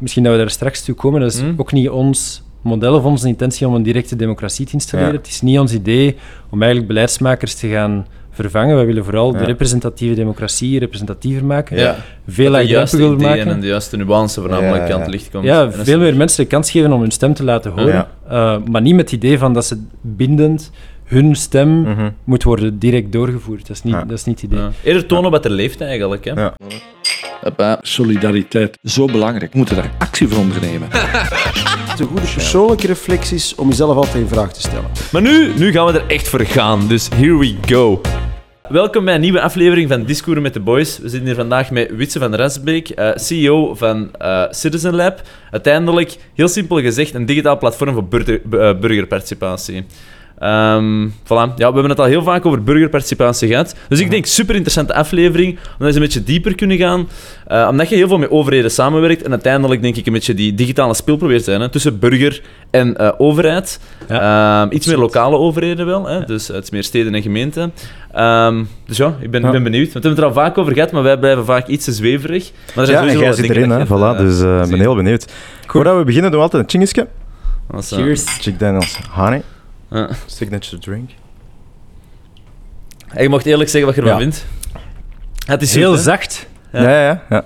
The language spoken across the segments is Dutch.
Misschien dat we daar straks toe komen. Dat is Hmm. ook niet ons model of onze intentie om een directe democratie te installeren. Ja. Het is niet ons idee om eigenlijk beleidsmakers te gaan vervangen. Wij willen vooral de representatieve democratie representatiever maken. Ja. Veel de juiste laagdrempeliger ideeën en maken. de juiste nuance voornamelijk ja, aan ja. het licht komt. Ja, En dat is- veel meer mensen de kans geven om hun stem te laten horen. Ja. Uh, maar niet met het idee van dat ze bindend hun stem Mhm. moet worden direct doorgevoerd. Dat is niet, Ja. dat is niet het idee. Ja. Eerder tonen wat er leeft eigenlijk. Hè. Hoppa. Solidariteit, zo belangrijk. We moeten daar actie voor ondernemen. De goede persoonlijke reflecties om jezelf altijd in vraag te stellen. Maar nu, nu gaan we er echt voor gaan, dus here we go. Welkom bij een nieuwe aflevering van Discours met de Boys. We zitten hier vandaag met Witse van Rasbeek, eh, CEO van eh, Citizen Lab. Uiteindelijk, heel simpel gezegd, een digitaal platform voor burger, eh, burgerparticipatie. Ehm, voilà. ja, we hebben het al heel vaak over burgerparticipatie gehad. Dus ik denk, super interessante aflevering, omdat we eens een beetje dieper kunnen gaan. Eh, omdat je heel veel met overheden samenwerkt en uiteindelijk denk ik een beetje die digitale speel probeert te zijn hè, tussen burger en eh, overheid. Ehm, iets meer lokale overheden wel, hè, dus het is meer steden en gemeenten. Ehm, dus ja, ik ben, Ja. ben benieuwd. Want we hebben het er al vaak over gehad, maar wij blijven vaak iets te zweverig. Maar er zijn Ja, en jij zit erin, hè. Voilà, dus eh, ik ben heel benieuwd. Voordat we beginnen, doen we altijd een chingeske. Dat is, eh, Cheers. Chick Daniels Honey. Ja. Signature drink. En je mocht eerlijk zeggen wat je ervan Ja. vindt. Het is Heel zacht. Ja. Ja, ja, ja.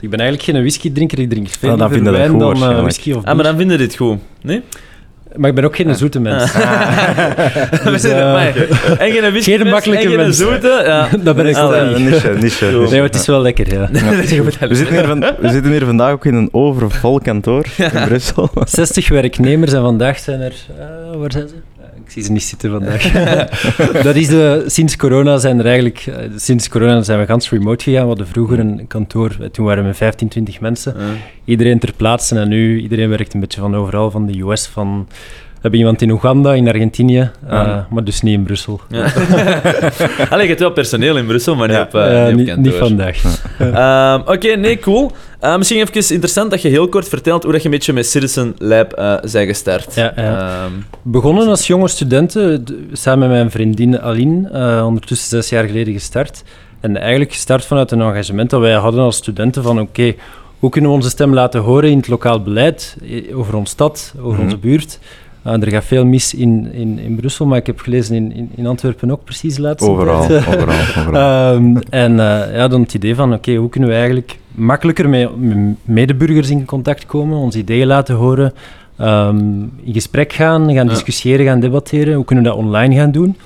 Ik ben eigenlijk geen whisky-drinker. Ik drink veel Ah, dan wijn goed dan eh, waarschijnlijk. whisky of Ah, maar dan vinden dit goed. Nee? Maar ik ben ook geen zoete mens. We Dus, zijn maar, en geen whisky geen makkelijke en geen mens. zoete. Ja. dat ben ik Ah, wel ja. niet. Een niche, niche. Nee, maar het is wel lekker, ja. We zitten, hier van, we zitten hier vandaag ook in een overvol kantoor in Brussel. 60 werknemers en vandaag zijn er... eh, waar zijn ze? Ik zie ze niet zitten vandaag. dat is de, sinds corona zijn er eigenlijk... eh, sinds corona zijn we gans remote gegaan. We hadden vroeger een kantoor. Toen waren we 15, 20 mensen. Iedereen ter plaatse en nu iedereen werkt een beetje van overal, van de US, van... Hebben iemand in Oeganda, in Argentinië, eh, Ja. maar dus niet in Brussel. Ja. Allee, je hebt wel personeel in Brussel, maar niet op, eh, Eh, niet op niet, vandaag. Ehm, Oké, nee, cool. Eh, misschien even interessant dat je heel kort vertelt hoe dat je een beetje met Citizen Lab eh zij gestart. Ja, ja. Ehm, Begonnen als jonge studenten, samen met mijn vriendin Aline, eh, ondertussen zes jaar geleden gestart. En eigenlijk gestart vanuit een engagement dat wij hadden als studenten van oké, hoe kunnen we onze stem laten horen in het lokaal beleid, eh, over onze stad, over Mhm. onze buurt. Eh, er gaat veel mis in, in, in Brussel, maar ik heb gelezen in, in, in Antwerpen ook precies de laatste Overal, tijd. overal, overal. Ehm, en eh, ja, dan het idee van, oké, hoe kunnen we eigenlijk makkelijker met met medeburgers in contact komen, onze ideeën laten horen, ehm, in gesprek gaan, gaan Ja. discussiëren, gaan debatteren, hoe kunnen we dat online gaan doen?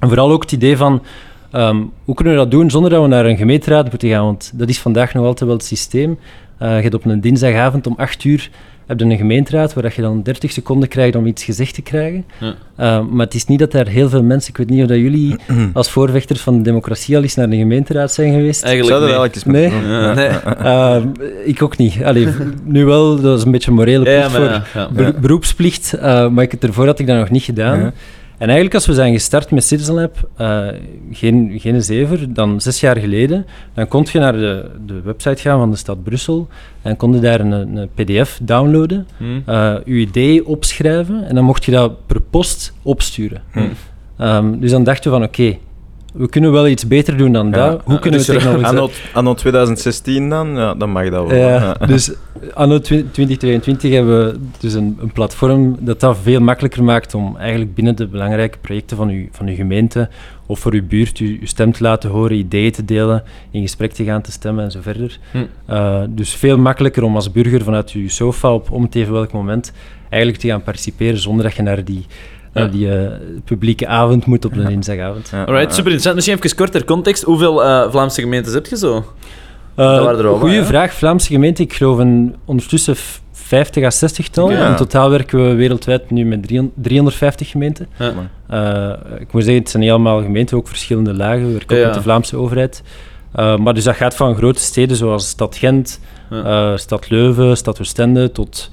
En vooral ook het idee van, ehm, hoe kunnen we dat doen zonder dat we naar een gemeenteraad moeten gaan, want dat is vandaag nog altijd wel het systeem. Eh, je hebt op een dinsdagavond om 8 uur heb je een gemeenteraad waar dat je dan 30 seconden krijgt om iets gezegd te krijgen. Ja. Eh, maar het is niet dat daar heel veel mensen, ik weet niet of dat jullie als voorvechters van de democratie al eens naar de gemeenteraad zijn geweest. eigenlijk Zouden we nee. eigenlijk eens Nee. Ja, nee. Eh, ik ook niet. Allee, nu wel, dat is een beetje een morele Ja, plicht maar, voor ja, ja. Ber- beroepsplicht, eh, maar ik het ervoor had ik dat nog niet gedaan. En eigenlijk als we zijn gestart met Citizen Lab, eh, geen, geen zever, dan zes jaar geleden, dan kon je naar de, de website gaan van de stad Brussel en kon je daar een, een pdf downloaden, Hm. eh je idee opschrijven en dan mocht je dat per post opsturen. Hm. Ehm, dus dan dachten we van oké, we kunnen wel iets beter doen dan Ja. dat. Hoe Ja, kunnen dus we technologie... Anno, anno 2016 dan? Ja, dan mag dat wel. Ja, Ja. dus anno 2022 hebben we dus een, een platform dat dat veel makkelijker maakt om eigenlijk binnen de belangrijke projecten van uw, van uw gemeente of voor uw buurt uw, uw stem te laten horen, ideeën te delen, in gesprek te gaan, te stemmen en zo verder. Hm. Eh, dus veel makkelijker om als burger vanuit uw sofa op om te even welk moment eigenlijk te gaan participeren zonder dat je naar die, Ja. die eh, publieke avond moet op een dinsdagavond. Ja, Alright, super interessant. Misschien even korter context. Hoeveel eh, Vlaamse gemeentes heb je zo? Eh, Goeie vraag. Vlaamse gemeente, ik geloof een, ondertussen f- 50 à 60 tal. In totaal werken we wereldwijd nu met 300 350 gemeenten. Ja. Eh, ik moet zeggen, het zijn niet allemaal gemeenten, ook verschillende lagen. We werken ook met de Vlaamse overheid. Eh, maar dus dat gaat van grote steden zoals stad Gent, Ja. eh, stad Leuven, stad Oostende, tot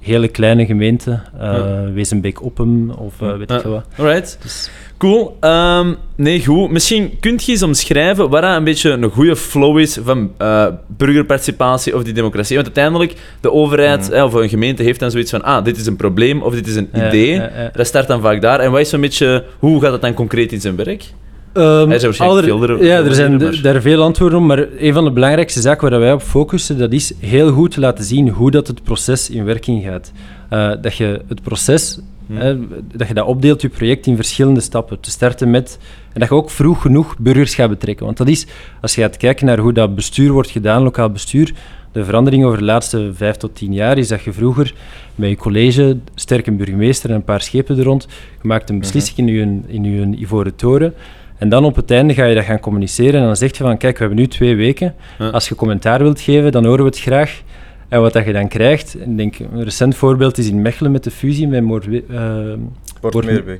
hele kleine gemeenten. eh Ja. Wezenbeek-Oppem of eh, weet ik veel wat. Alright. Dus, Cool. Ehm, nee, goed. Misschien kunt je eens omschrijven wat dat een beetje een goede flow is van eh, burgerparticipatie of die democratie. Want uiteindelijk, de overheid Mhm. of een gemeente heeft dan zoiets van ah, dit is een probleem of dit is een idee. Dat start dan vaak daar. En wat is zo'n beetje, hoe gaat dat dan concreet in zijn werk? Waarschijnlijk alle- veel er- Ja, er zijn maar- daar veel antwoorden op, maar een van de belangrijkste zaken waar wij op focussen, dat is heel goed te laten zien hoe dat het proces in werking gaat. Eh, dat je het proces, Hm. hè, dat je dat opdeelt, je project in verschillende stappen. Te starten met, en dat je ook vroeg genoeg burgers gaat betrekken. Want dat is, als je gaat kijken naar hoe dat bestuur wordt gedaan, lokaal bestuur, de verandering over de laatste vijf tot tien jaar is dat je vroeger met je college, sterk een burgemeester en een paar schepen er rond, je maakt een beslissing in je, in je ivoren toren. En dan op het einde ga je dat gaan communiceren en dan zeg je van, kijk, we hebben nu twee weken. Ja. Als je commentaar wilt geven, dan horen we het graag. En wat dat je dan krijgt, ik denk, een recent voorbeeld is in Mechelen met de fusie met Moorwe- eh.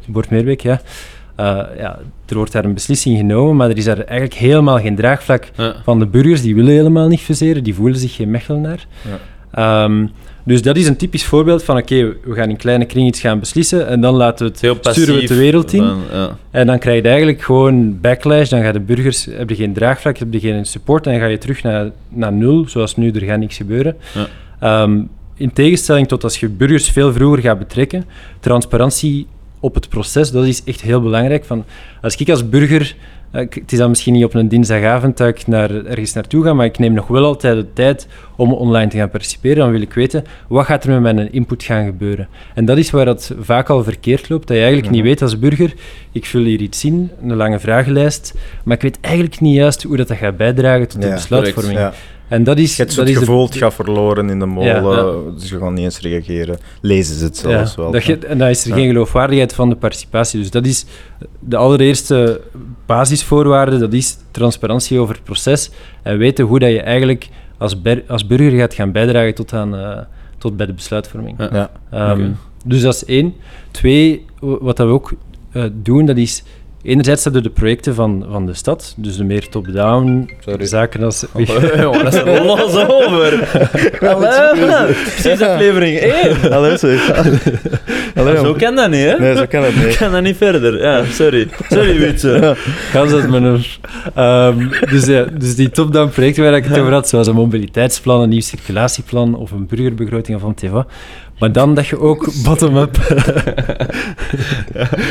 Bord-Meerbeek, ja. Eh, ja. Er wordt daar een beslissing genomen, maar er is daar eigenlijk helemaal geen draagvlak Ja. van de burgers. Die willen helemaal niet fuseren, die voelen zich geen Mechelenaar. Ehm, dus dat is een typisch voorbeeld van, oké, we gaan in kleine kring iets gaan beslissen en dan laten we het, Heel passief. sturen we het de wereld in. ja. En dan krijg je eigenlijk gewoon backlash. Dan gaan de burgers, heb je geen draagvlak, heb je geen support. En dan ga je terug naar, naar nul, zoals nu, er gaat niks gebeuren. Ja. Ehm, in tegenstelling tot als je burgers veel vroeger gaat betrekken, transparantie op het proces, dat is echt heel belangrijk. Van, als ik als burger, ik- het is dan misschien niet op een dinsdagavond dat ik naar, ergens naartoe ga, maar ik neem nog wel altijd de tijd om online te gaan participeren. Dan wil ik weten, wat gaat er met mijn input gaan gebeuren? En dat is waar dat vaak al verkeerd loopt, dat je eigenlijk niet weet als burger, ik vul hier iets in, een lange vragenlijst, maar ik weet eigenlijk niet juist hoe dat, dat gaat bijdragen tot de Ja, besluitvorming. Ja. En dat is, Je hebt dat het is de- gevoel, het gaat verloren in de molen, Ja. dus je gaat niet eens reageren. Lezen ze het zelfs ja, wel. Dat je, en dan is er Ja. geen geloofwaardigheid van de participatie. Dus dat is de allereerste basisvoorwaarde, dat is transparantie over het proces en weten hoe dat je eigenlijk als, ber- als burger gaat gaan bijdragen tot, aan, eh, tot bij de besluitvorming. Ja. Ja. Ehm. Dus dat is één. Twee, wat dat we ook eh, doen, dat is... Enerzijds hebben we de projecten van, van de stad, dus de meer top-down zaken als... Jongen, dat is er los over. Hallo, precies aflevering 1. Allee, zeg. Allee, Zo kan dat niet, hè? Nee, zo kan Ik niet. kan dat niet verder. Ja, sorry. Sorry, Wietse. Gaan ze het een... Ehm, dus, ja, dus die top-down projecten waar ik het over had, zoals een mobiliteitsplan, een nieuw circulatieplan of een burgerbegroting of een TVA. Maar dan dat je ook bottom-up...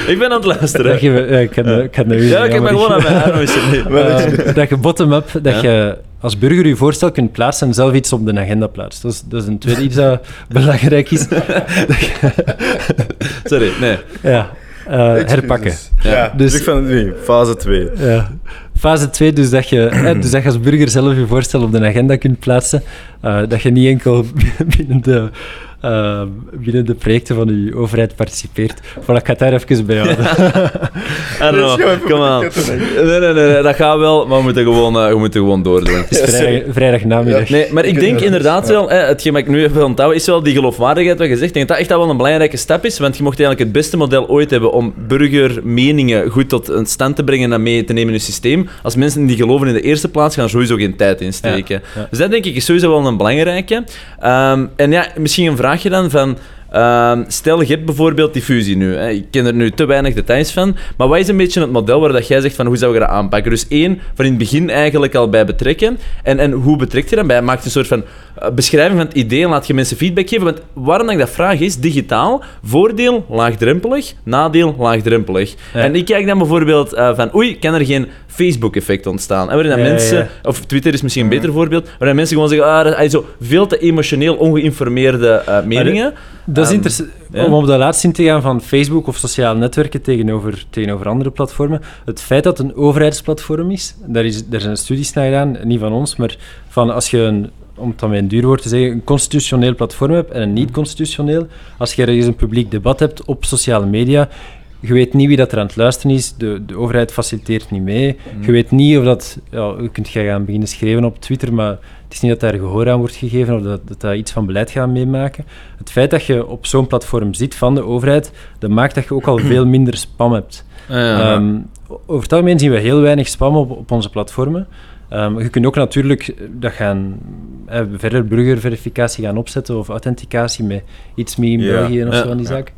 Ik ben aan het luisteren. dat je, ja, ik kan, ik kan dat weer Ja, ik heb gewoon aan mijn. Eh, dat je bottom-up, dat Ja. je als burger je voorstel kunt plaatsen en zelf iets op de agenda plaatst. Dat is, dat is een tweede iets dat belangrijk is. Sorry, nee. Ja, eh, herpakken. Ja, Dus- dus ik van het nu, fase 2. Ja. Fase 2, dus dat, je, eh, dus dat je als burger zelf je voorstel op de agenda kunt plaatsen. Eh, dat je niet enkel binnen de, eh, binnen de projecten van je overheid participeert. Voilà, ik ga het daar even bij houden. Know. Aan. Nee, nee, nee, dat gaat wel, maar we moeten gewoon, eh, we moeten gewoon doordoen. Het is vrijdag, vrijdagnamiddag. Nee, maar ik denk inderdaad wel, hè, hetgeen wat ik nu even onthouden, is wel die geloofwaardigheid wat je zegt. Ik denk dat dat echt wel een belangrijke stap is, want je mocht eigenlijk het beste model ooit hebben om burgermeningen goed tot een stand te brengen en mee te nemen in je systeem. Als mensen die geloven in de eerste plaats, gaan sowieso geen tijd in steken. Ja, ja. Dus dat denk ik is sowieso wel een belangrijke. Ehm, en ja, misschien een vraagje dan van... ehm, stel, je hebt bijvoorbeeld die fusie nu. Hè. Ik ken er nu te weinig details van. Maar wat is een beetje het model waar dat jij zegt van hoe zou je dat aanpakken? Dus één, van in het begin eigenlijk al bij betrekken. En, en hoe betrekt je dan bij? Maakt een soort van beschrijving van het idee en laat je mensen feedback geven. Want waarom ik dat vraag is, digitaal, voordeel laagdrempelig, nadeel laagdrempelig. Ja. En ik kijk dan bijvoorbeeld eh, van oei, kan er geen Facebook-effect ontstaan? En waarin Ja, ja, mensen, of Twitter is misschien een beter voorbeeld, waarin mensen gewoon zeggen, ah, dat is zo veel te emotioneel ongeïnformeerde eh, meningen. Dat is Ehm, interessant. Om op dat laatste in te gaan van Facebook of sociale netwerken tegenover, tegenover andere platformen. Het feit dat het een overheidsplatform is, daar, is, daar zijn studies naar gedaan, niet van ons, maar van als je een, om het dan een duur woord te zeggen, een constitutioneel platform hebt en een niet-constitutioneel, als je ergens een publiek debat hebt op sociale media, je weet niet wie dat er aan het luisteren is, de, de overheid faciliteert niet mee, je weet niet of dat, ja, je kunt gaan beginnen schrijven op Twitter, maar het is niet dat daar gehoor aan wordt gegeven of dat, dat dat iets van beleid gaat meemaken. Het feit dat je op zo'n platform zit van de overheid, dat maakt dat je ook al veel minder spam hebt. Ja. Ehm, over het algemeen zien we heel weinig spam op, op onze platformen. Ehm, je kunt ook natuurlijk dat gaan, eh, verder burgerverificatie gaan opzetten of authenticatie met iets mee in Ja, België of zo aan die zaak.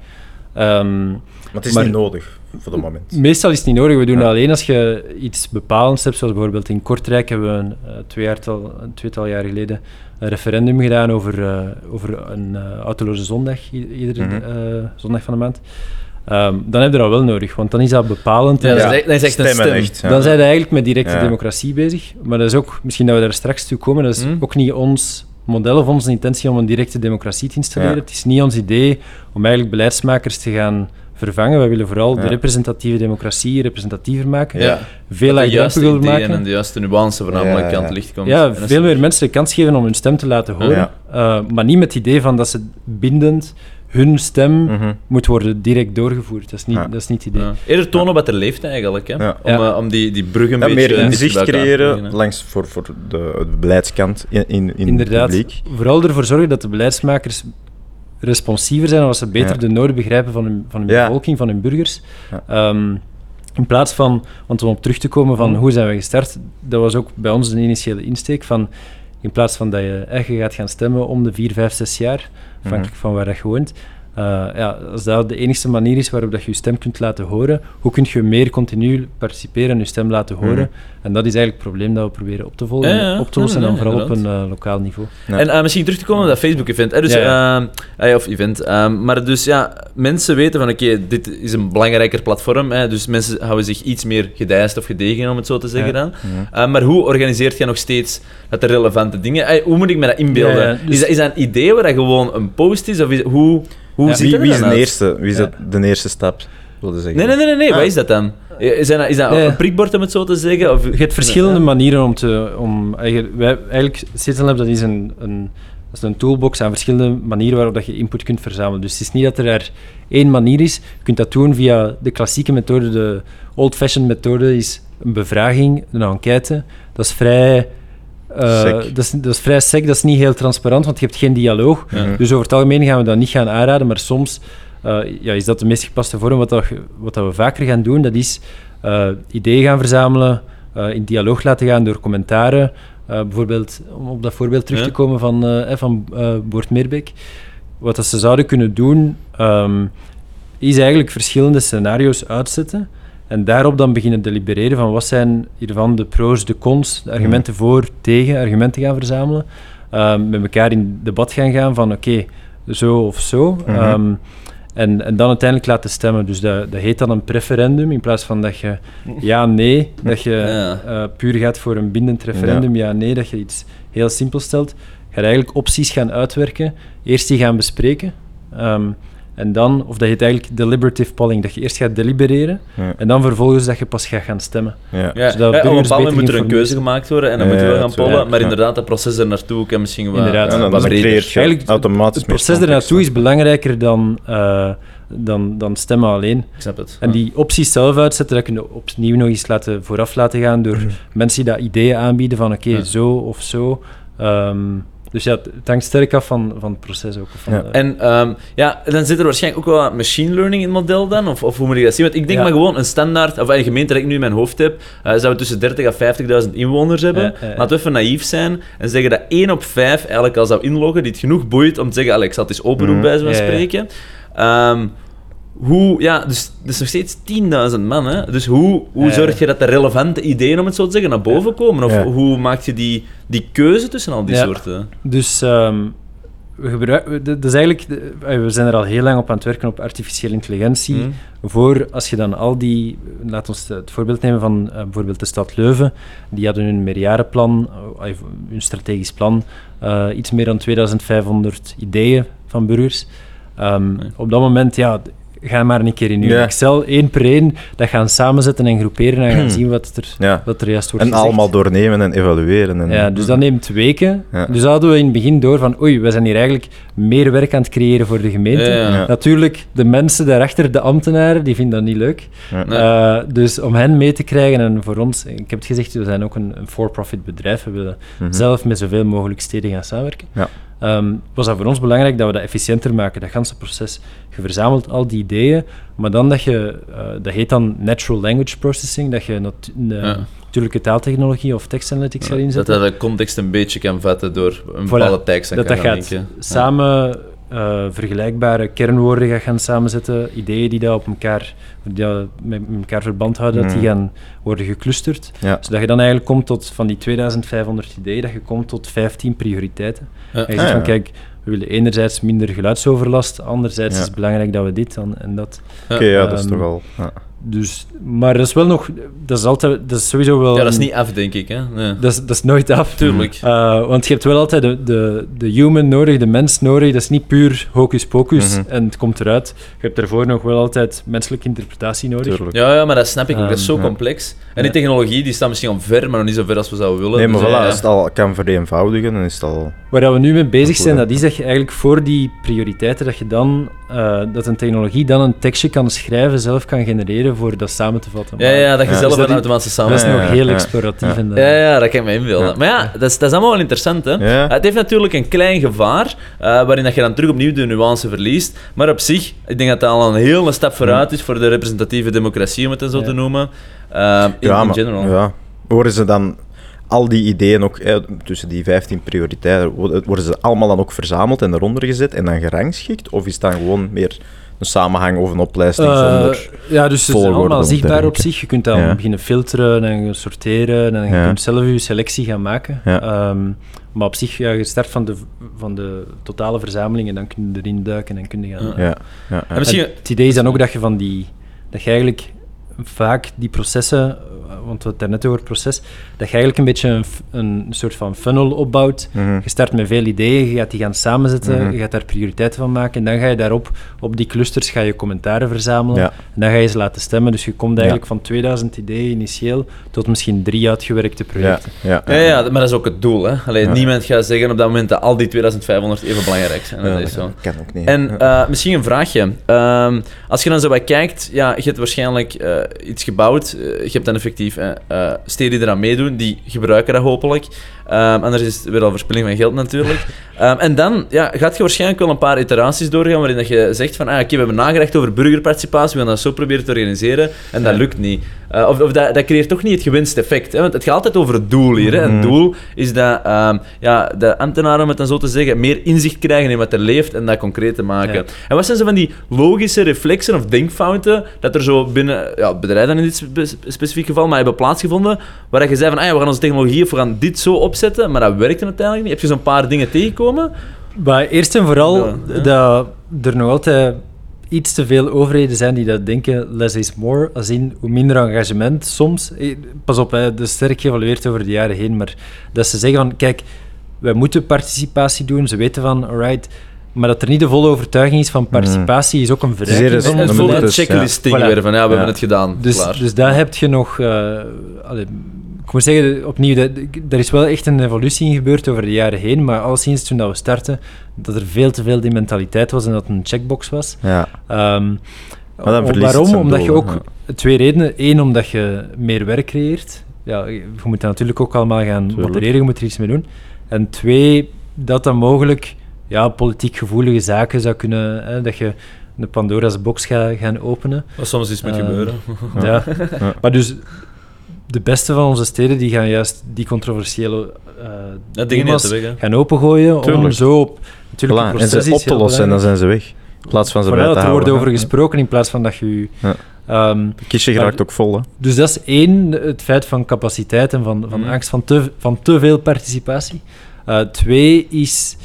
Ehm, Maar het is Maar- niet nodig voor het moment. Meestal is het niet nodig. We doen Ja. alleen als je iets bepalends hebt. Zoals bijvoorbeeld in Kortrijk hebben we een, eh, tweejaartal, een tweetal jaar geleden een referendum gedaan over, eh, over een eh autoloze zondag, iedere Mhm. zondag van de maand. Ehm, dan heb je dat wel nodig, want dan is dat bepalend. Ja, En dat, Ja. is echt, dat is echt een Stemmen stem. echt, ja. Dan zijn we eigenlijk met directe Ja. democratie bezig. Maar dat is ook, misschien dat we daar straks toe komen, dat is Hm. ook niet ons model of onze intentie om een directe democratie te installeren. Ja. Het is niet ons idee om eigenlijk beleidsmakers te gaan vervangen. Wij willen vooral de representatieve democratie representatiever maken. Ja. Veel Dat de juiste laagdrempeliger ideeën en maken. de juiste nuance ja. aan het licht komt. Ja, En dat is- veel meer mensen de kans geven om hun stem te laten horen. Ja. Uh, maar niet met het idee van dat ze bindend hun stem Mhm. moet worden direct doorgevoerd. Dat is niet, Ja. dat is niet het idee. Ja. Eerder tonen wat er leeft eigenlijk, hè? Ja. Om, eh, om die, die brug een Ja, beetje... meer inzicht creëren langs voor, voor de, de beleidskant in, in, in Inderdaad. het publiek. Vooral ervoor zorgen dat de beleidsmakers responsiever zijn, en dat ze beter Ja. de noden begrijpen van hun, van hun Ja. bevolking, van hun burgers. Ja. Ehm, in plaats van, want om op terug te komen van Mhm. hoe zijn we gestart, dat was ook bij ons de initiële insteek van, in plaats van dat je echt gaat gaan stemmen om de vier, vijf, zes jaar, afhankelijk van waar je woont, ja, als dat de enige manier is waarop dat je je stem kunt laten horen, hoe kun je meer continu participeren en je stem laten horen? Mhm. En dat is eigenlijk het probleem dat we proberen op te, volgen, Ja, ja. op te lossen, Ja, en ja, dan vooral op een eh, lokaal niveau. Ja. En eh, misschien terug te komen op dat Facebook-event. hè. Dus, Ja, ehm, of event. Ehm, maar dus ja, mensen weten van oké, dit is een belangrijker platform. Hè, dus mensen houden zich iets meer gedijst of gedegen, om het zo te zeggen Ja. dan. Eh, maar hoe organiseert je nog steeds dat de relevante dingen... eh, hoe moet ik me dat inbeelden? Ja, ja, dus- is, dat, is dat een idee waar dat gewoon een post is? Of is, hoe hoe Ja, ziet Wie, is de eerste, wie is de eerste stap, wilde zeggen? Nee, nee, nee, nee. nee. Ah. Wat is dat dan? Is dat, is dat Nee. een prikbord, om het zo te zeggen? Of, Je hebt verschillende manieren om te... Om, eigenlijk, wij, eigenlijk, Citizen dat is een, een, dat is een toolbox aan verschillende manieren waarop dat je input kunt verzamelen. Dus het is niet dat er er één manier is. Je kunt dat doen via de klassieke methode, de old-fashioned methode is een bevraging, een enquête. Dat is vrij... eh, dat, is, dat is vrij sec, dat is niet heel transparant, want je hebt geen dialoog. Ja. Dus over het algemeen gaan we dat niet gaan aanraden, maar soms eh, ja, is dat de meest gepaste vorm. Wat, dat, wat dat we vaker gaan doen, dat is eh, ideeën gaan verzamelen, in dialoog laten gaan door commentaren. Bijvoorbeeld, om op dat voorbeeld terug Ja. te komen van, eh, van Boort Meerbeek. Wat dat ze zouden kunnen doen, ehm, is eigenlijk verschillende scenario's uitzetten. En daarop dan beginnen delibereren van wat zijn hiervan de pro's, de cons, de argumenten voor, tegen, argumenten gaan verzamelen. Ehm, met elkaar in debat gaan gaan van oké, zo of zo. Mhm. Ehm, en, en dan uiteindelijk laten stemmen. Dus dat, dat heet dan een preferendum, in plaats van dat je ja, nee, dat je Ja. eh, puur gaat voor een bindend referendum, ja, nee, dat je iets heel simpel stelt. Je gaat eigenlijk opties gaan uitwerken, eerst die gaan bespreken. ehm, en dan, of dat heet eigenlijk deliberative polling, dat je eerst gaat delibereren Ja. en dan vervolgens dat je pas gaat gaan stemmen. Ja. Ja, Zodat ja, op een bepaald moet er een keuze gemaakt worden en dan Ja, moeten we gaan pollen. Maar ja. inderdaad, dat proces er naartoe kan misschien wel Inderdaad. dan, wat breder. Eigenlijk, automatisch Het proces context, ernaartoe hè. is belangrijker dan, eh, dan, dan stemmen alleen. Ik snap het. En die opties zelf uitzetten, dat kun je opnieuw nog eens laten, vooraf laten gaan door mensen die dat ideeën aanbieden van oké, Ja. zo of zo. Ehm, dus ja, het hangt sterk af van, van het proces ook. Van, Ja. En ehm, ja, dan zit er waarschijnlijk ook wel machine learning in het model dan? Of, of hoe moet ik dat zien? Want ik denk Ja. maar gewoon een standaard, of een gemeente dat ik nu in mijn hoofd heb, eh is dat we tussen 30 en 50.000 inwoners hebben. Ja. Laten we even naïef zijn en zeggen dat 1 op 5 eigenlijk al zou inloggen, die het genoeg boeit om te zeggen, Alex, het eens open doen Mhm. bij zo'n Ja, ja. spreken. Ehm, hoe, ja, dus dat is nog steeds 10.000 man, hè? Dus hoe, hoe zorg je dat de relevante ideeën, om het zo te zeggen, naar boven komen? Of hoe maak je die, die keuze tussen al die Ja. soorten? Dus ehm, we, gebruiken, is eigenlijk, eh, we zijn er al heel lang op aan het werken op artificiële intelligentie. Mhm. Voor als je dan al die, laat ons het voorbeeld nemen van eh, bijvoorbeeld de stad Leuven, die hadden hun meerjarenplan, eh, hun strategisch plan, iets meer dan 2500 ideeën van burgers. Ehm, Nee. Op dat moment, ja, ga maar een keer in je Ja. Excel, één per één, dat gaan samenzetten en groeperen en gaan zien wat er, Ja. wat er juist wordt En gezegd. allemaal doornemen en evalueren. En, Ja, dus dat neemt weken. Ja. Dus hadden we in het begin door van, oei, we zijn hier eigenlijk meer werk aan het creëren voor de gemeente. Ja, ja. Ja. Natuurlijk, de mensen daarachter, de ambtenaren, die vinden dat niet leuk. Nee. Eh, dus om hen mee te krijgen en voor ons, ik heb het gezegd, we zijn ook een, een for-profit bedrijf. We willen Mhm. zelf met zoveel mogelijk steden gaan samenwerken. Ja. Ehm, was dat voor ons belangrijk dat we dat efficiënter maken, dat ganse proces. Je verzamelt al die ideeën, maar dan dat je, eh, dat heet dan natural language processing, dat je nat- eh, Ja. natuurlijke taaltechnologie of text analytics gaat dat inzetten. dat de context een beetje kan vatten door een Voilà. bepaalde tekst. dat dat gaat samen eh, vergelijkbare kernwoorden gaat gaan samenzetten, ideeën die dat op elkaar, die dat met elkaar verband houden, dat die Mhm. gaan worden geclusterd. Ja. Zodat je dan eigenlijk komt tot van die 2500 ideeën, dat je komt tot 15 prioriteiten. Ja. En je Ah, zegt van ja. kijk, we willen enerzijds minder geluidsoverlast, anderzijds Ja. is het belangrijk dat we dit en, en dat. Oké, ja, dat is Ehm, toch al... Dus, maar dat is wel nog, dat is altijd, dat is sowieso wel. Ja, dat is niet af, denk ik. Hè? Nee. dat is, dat is nooit af. Tuurlijk. Uh, want je hebt wel altijd de, de, de human nodig, de mens nodig. Dat is niet puur hocus pocus Mhm. en het komt eruit. Je hebt daarvoor nog wel altijd menselijke interpretatie nodig. Tuurlijk. Ja, ja, maar dat snap ik ook. Dat is zo ja. complex. En die technologie die staat misschien al ver, maar nog niet zo ver als we zouden willen. Nee, maar Dus, voilà, ja. als het al kan vereenvoudigen, dan is het al... Waar we nu mee bezig zijn, dat is dat je eigenlijk voor die prioriteiten, dat je dan, uh, dat een technologie dan een tekstje kan schrijven, zelf kan genereren voor dat samen te vatten. Ja, ja, dat je Ja. zelf Dus dat een is- automatische Dat is nog heel ja. exploratief. Dat- Ja, ja, dat kan ik me inbeelden. Ja. Maar ja, dat is, dat is allemaal wel interessant, hè. Ja. Het heeft natuurlijk een klein gevaar, eh, waarin dat je dan terug opnieuw de nuance verliest. Maar op zich, ik denk dat dat al een hele stap vooruit is voor de representatieve democratie, om het zo Ja. te noemen. Eh, in, ja, in maar, general. Ja. Worden ze dan al die ideeën ook, eh, tussen die 15 prioriteiten, worden worden ze allemaal dan ook verzameld en eronder gezet en dan gerangschikt? Of is het dan gewoon meer een samenhang of een oplijsting Eh, zonder... ja, dus het is allemaal zichtbaar op zich. Je kunt dan Ja. beginnen filteren en sorteren en je Ja. kunt zelf je selectie gaan maken. Ja. Ehm, maar op zich, ja, je start van de, van de totale verzameling en dan kun je erin duiken en kun je gaan... Ja. Ja, ja, ja. En misschien... En Het idee is dan ook dat je van die... Dat je eigenlijk vaak die processen, eh, want we hadden het daarnet over proces, dat je eigenlijk een beetje een, een soort van funnel opbouwt. Mhm. Je start met veel ideeën, je gaat die gaan samenzetten, Mhm. je gaat daar prioriteiten van maken en dan ga je daarop, op die clusters, ga je commentaren verzamelen Ja. en dan ga je ze laten stemmen. Dus je komt eigenlijk van 2000 ideeën initieel tot misschien drie uitgewerkte projecten. ja, Ja, ja, maar dat is ook het doel. Hè. Alleen, Ja. Niemand gaat zeggen op dat moment dat al die 2500 even belangrijk zijn. Ja, dat is zo. dat kan ook niet. En eh, misschien een vraagje. Ehm, als je dan zo wat kijkt, ja, je hebt waarschijnlijk eh, iets gebouwd. eh, je hebt dan effectief eh, steden die eraan meedoen, die gebruiken dat hopelijk. Ehm, anders is het weer al verspilling van geld natuurlijk. Ehm, en dan ja, gaat je waarschijnlijk wel een paar iteraties doorgaan waarin dat je zegt van ah, oké, we hebben nagedacht over burgerparticipatie, we gaan dat zo proberen te organiseren en dat lukt niet. Eh, of of dat, dat creëert toch niet het gewenste effect. Hè? Want het gaat altijd over het doel hier. Hè? Het Mhm. doel is dat ehm, ja, de ambtenaren, om het dan zo te zeggen, meer inzicht krijgen in wat er leeft en dat concreet te maken. Ja. En wat zijn zo van die logische reflexen of denkfouten dat er zo binnen ja, bedrijven in dit spe- specifiek geval maar hebben plaatsgevonden, waar dat je zei van ah, ja, we gaan onze technologie of we gaan dit zo opzetten, maar dat werkte uiteindelijk niet. Heb je zo'n paar dingen tegengekomen? Maar eerst en vooral Ja, ja. dat er nog altijd iets te veel overheden zijn die dat denken, less is more, als in hoe minder engagement soms. Eh, Pas op, hè, dat is sterk geëvalueerd over de jaren heen, maar dat ze zeggen van, kijk, wij moeten participatie doen, ze weten van, alright, maar dat er niet de volle overtuiging is van participatie is ook een zeer verrijking beleid. een dus, checklist ding Voilà. weer van ja, we hebben Ja. het gedaan. Dus, Klaar. dus daar heb je nog... eh, allee, ik moet zeggen, opnieuw, dat, er is wel echt een evolutie in gebeurd over de jaren heen, maar al sinds toen dat we starten, dat er veel te veel die mentaliteit was en dat het een checkbox was. Ja. Ehm, Maar dan waarom? Omdat je ook... Twee redenen. Eén, omdat je meer werk creëert. Ja, je moet dat natuurlijk ook allemaal gaan Tuurlijk. modereren, je moet er iets mee doen. En twee, dat dat mogelijk ja, politiek gevoelige zaken zou kunnen... Hè, dat je de Pandora's box gaat gaan openen. Wat soms iets moet Eh, gebeuren. Ja. Ja. Maar dus de beste van onze steden die gaan juist die controversiële eh Ja, dingen thema's niet uit de weg, gaan opengooien om zo op... Natuurlijk, Voilà, het En ze op te lossen en dan zijn ze weg. In plaats van ze bij te dat er houden. wordt over gesproken in plaats van dat je... Ja. ehm, Het kistje Maar- geraakt ook vol, hè. dus dat is één, het feit van capaciteit en van, van Mhm. angst van te, van te veel participatie. Eh, twee is,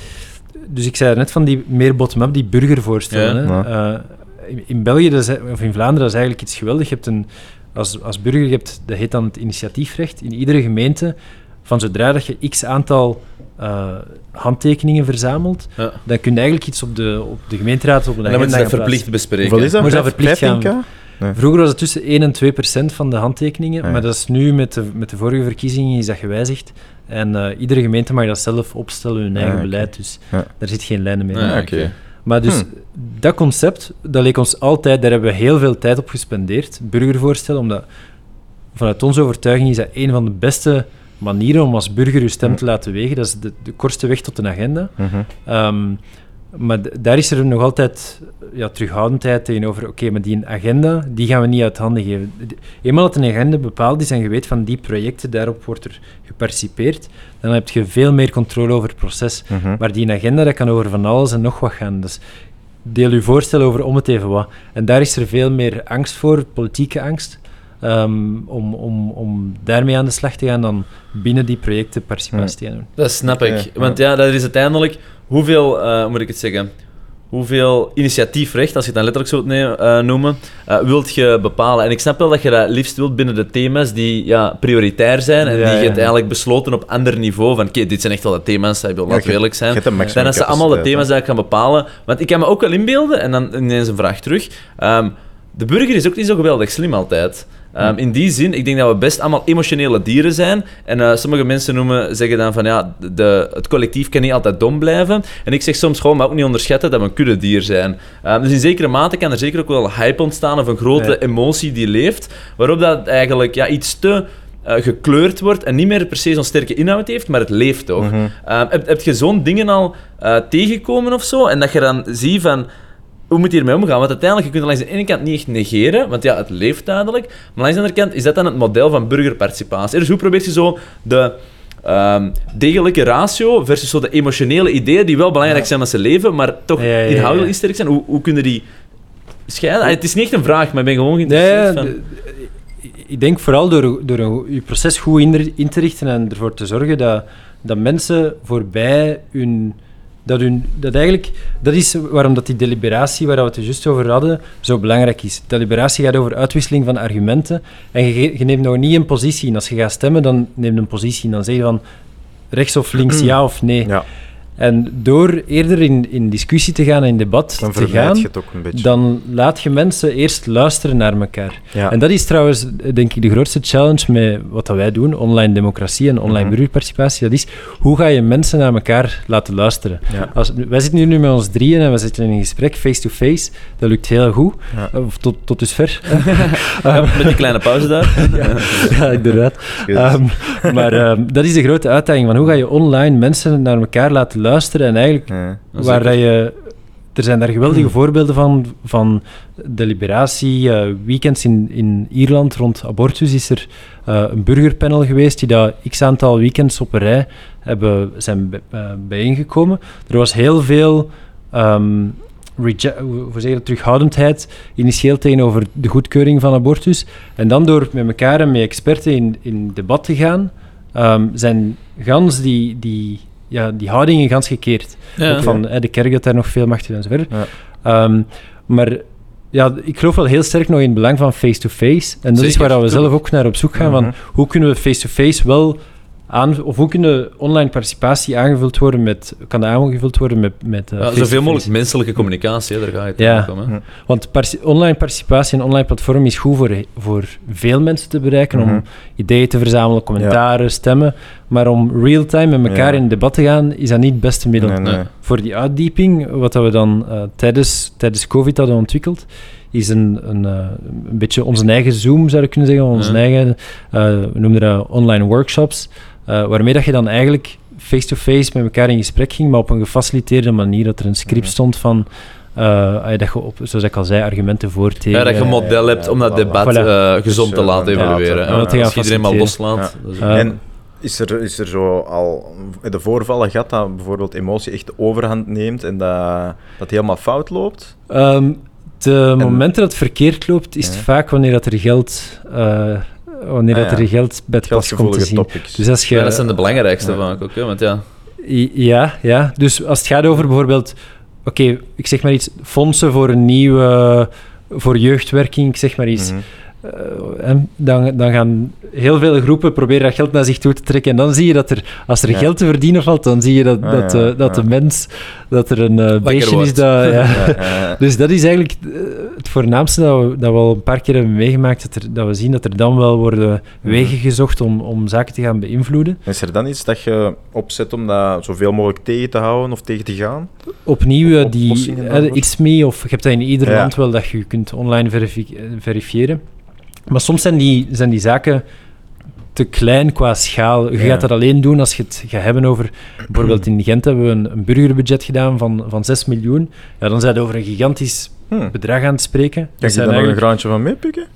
dus ik zei net van die meer bottom-up, die burgervoorstellen. Ja. hè. Eh, in, in België, dat is, of in Vlaanderen, dat is eigenlijk iets geweldigs. Je hebt een, als, als burger, je hebt, dat heet dan het initiatiefrecht. In iedere gemeente, van zodra dat je x aantal eh, handtekeningen verzamelt, Ja. dan kun je eigenlijk iets op de, op de gemeenteraad, op de dan agenda ze dat gaan verplicht bespreken. Hoeveel is dat? Moet je dat verplicht 15K? Vroeger was het tussen 1 en 2 procent van de handtekeningen, Ja. maar dat is nu met de, met de vorige verkiezingen is dat gewijzigd. En eh, iedere gemeente mag dat zelf opstellen, hun eigen Ah, oké. beleid, dus Ja. daar zit geen lijnen mee. Ja, Ah. Maar dus Hm. dat concept, dat leek ons altijd, daar hebben we heel veel tijd op gespendeerd, burgervoorstellen, omdat vanuit onze overtuiging is dat een van de beste manieren om als burger uw stem Hm. te laten wegen. Dat is de, de kortste weg tot een agenda. Mhm. Ehm, maar daar is er nog altijd ja, terughoudendheid tegenover. Oké, maar die agenda, die gaan we niet uit handen geven. Eenmaal dat een agenda bepaald is en je weet van die projecten, daarop wordt er geparticipeerd, dan heb je veel meer controle over het proces. Mhm. Maar die agenda, dat kan over van alles en nog wat gaan. Dus deel je voorstel over om het even wat. En daar is er veel meer angst voor, politieke angst, ehm, om, om, om daarmee aan de slag te gaan dan binnen die projecten participatie te gaan doen. Dat snap ik. Ja, Want ja, dat is uiteindelijk hoeveel, hoe moet ik het zeggen, hoeveel initiatiefrecht, als je het dan letterlijk zo eh, noemen, eh, wilt je bepalen. En ik snap wel dat je dat liefst wilt binnen de thema's die ja, prioritair zijn en Ja, die je ja. hebt eigenlijk besloten op ander niveau. Van, oké, dit zijn echt wel de thema's, ik wil laten je- eerlijk zijn. Dan dat ze allemaal de thema's eigenlijk gaan bepalen. Want ik kan me ook wel inbeelden, en dan ineens een vraag terug. ehm, de burger is ook niet zo geweldig slim altijd. Ehm, in die zin, ik denk dat we best allemaal emotionele dieren zijn. En eh, sommige mensen noemen, zeggen dan van ja, de, het collectief kan niet altijd dom blijven. En ik zeg soms gewoon, maar ook niet onderschatten dat we een kuddedier zijn. Ehm, dus in zekere mate kan er zeker ook wel hype ontstaan of een grote Ja. emotie die leeft. Waarop dat eigenlijk ja, iets te eh, gekleurd wordt en niet meer per se zo'n sterke inhoud heeft, maar het leeft toch. Mhm. Ehm, heb, heb je zo'n dingen al eh, tegengekomen of zo? En dat je dan ziet van. Hoe moet je hiermee omgaan? Want uiteindelijk, je kunt langs de ene kant niet echt negeren, want ja, het leeft duidelijk. Maar langs de andere kant is dat dan het model van burgerparticipatie. Dus hoe probeer je zo de ehm, degelijke ratio versus zo de emotionele ideeën, die wel belangrijk zijn dat ze leven, maar toch Ja, ja, inhoudelijk sterk zijn, hoe, hoe kunnen die scheiden? Ah, het is niet echt een vraag, maar ik ben gewoon geïnteresseerd van... ik denk vooral door, door je proces goed in, in te richten en ervoor te zorgen dat, dat mensen voorbij hun... Dat, hun, dat eigenlijk, dat is waarom dat die deliberatie, waar we het er juist over hadden, zo belangrijk is. Deliberatie gaat over uitwisseling van argumenten. En je, je neemt nog niet een positie. Als je gaat stemmen, dan neem je een positie. Dan zeg je van rechts of links, ja of nee. Ja, En door eerder in, in discussie te gaan en in debat dan te gaan, je het ook een beetje. dan laat je mensen eerst luisteren naar elkaar. ja. En dat is trouwens, denk ik, de grootste challenge met wat dat wij doen, online democratie en online Mhm. burgerparticipatie. Dat is, hoe ga je mensen naar elkaar laten luisteren? ja. Als, wij zitten hier nu met ons drieën en we zitten in een gesprek face-to-face. Dat lukt heel goed, Ja. of tot, tot dusver. Ja, met die kleine pauze daar. ja, inderdaad. Ehm, maar ehm, dat is de grote uitdaging, van hoe ga je online mensen naar elkaar laten luisteren en eigenlijk Ja. waar dat je... Er zijn daar geweldige voorbeelden van, van deliberatie. eh, weekends in, in Ierland rond abortus is er eh, een burgerpanel geweest die dat x aantal weekends op een rij hebben, zijn bij- eh, bijeengekomen. Er was heel veel ehm, hoe zeg dat, terughoudendheid initieel tegenover de goedkeuring van abortus. En dan door met elkaar en met experten in, in debat te gaan, ehm, zijn gans die, die, ja, die houdingen gans gekeerd. Ook van eh, de kerk dat daar nog veel macht heeft enzovoort. Ja. Ehm, maar ja, ik geloof wel heel sterk nog in het belang van face-to-face. En dat is waar we zelf ook naar op zoek gaan. Mhm. van hoe kunnen we face-to-face wel aan... Of hoe kunnen online participatie aangevuld worden met... Kan aangevuld worden met... met eh, Ja, face-to-face? zoveel mogelijk menselijke communicatie, hè, daar ga je het Ja. om. Hè. Want parti- online participatie en online platform is goed voor, voor veel mensen te bereiken, Mhm. om ideeën te verzamelen, commentaren, stemmen. Maar om real-time met elkaar Ja. in debat te gaan, is dat niet het beste middel. Nee, nee. Nee. Voor die uitdieping, wat dat we dan eh, tijdens, tijdens COVID hadden ontwikkeld, is een, een, eh, een beetje onze eigen Zoom, zou ik kunnen zeggen, onze Ja. eigen, eh, we noemen dat online workshops, eh, waarmee dat je dan eigenlijk face-to-face met elkaar in gesprek ging, maar op een gefaciliteerde manier, dat er een script Mhm. stond van, eh, dat je op, zoals ik al zei, argumenten voor tegen... Ja, dat je een model hebt om dat debat Voilà. eh, gezond Dus, te laten ja, evalueren. ja, dat Als iedereen maar loslaat. En is er, is er zo al de voorvallen gehad dat bijvoorbeeld emotie echt de overhand neemt en dat dat het helemaal fout loopt? Ehm, de momenten dat het verkeerd loopt, is het vaak wanneer dat er geld, eh, wanneer Ah, dat ja. er geld bij het pas komt te zien. topics. Dus als je, ja, dat zijn de belangrijkste Ja. vaak ook. Hè, want ja, Ja, ja. Dus als het gaat over bijvoorbeeld, oké, ik zeg maar iets, fondsen voor een nieuwe, voor jeugdwerking, ik zeg maar iets. Mhm. En dan, dan gaan heel veel groepen proberen dat geld naar zich toe te trekken. En dan zie je dat er, als er Ja. geld te verdienen valt, dan zie je dat, Ah, dat, ja, eh, dat ja. de mens, dat er een eh beestje is dat... Dus dat is eigenlijk eh, het voornaamste dat we, dat we al een paar keer hebben meegemaakt, dat, er, dat we zien dat er dan wel worden wegen gezocht om, om zaken te gaan beïnvloeden. Is er dan iets dat je opzet om dat zoveel mogelijk tegen te houden of tegen te gaan? Opnieuw, eh, die eh? It's Me, of je hebt dat in ieder land wel, dat je kunt online verifi- eh, verifiëren. Maar soms zijn die, zijn die zaken te klein qua schaal. Je Ja. gaat dat alleen doen als je het gaat hebben over... Bijvoorbeeld in Gent hebben we een, een burgerbudget gedaan van, van 6 miljoen. Ja, dan zijn we over een gigantisch Hm. bedrag aan het spreken. Kan Dat je zijn daar nog een eigenlijk- graantje van meepikken?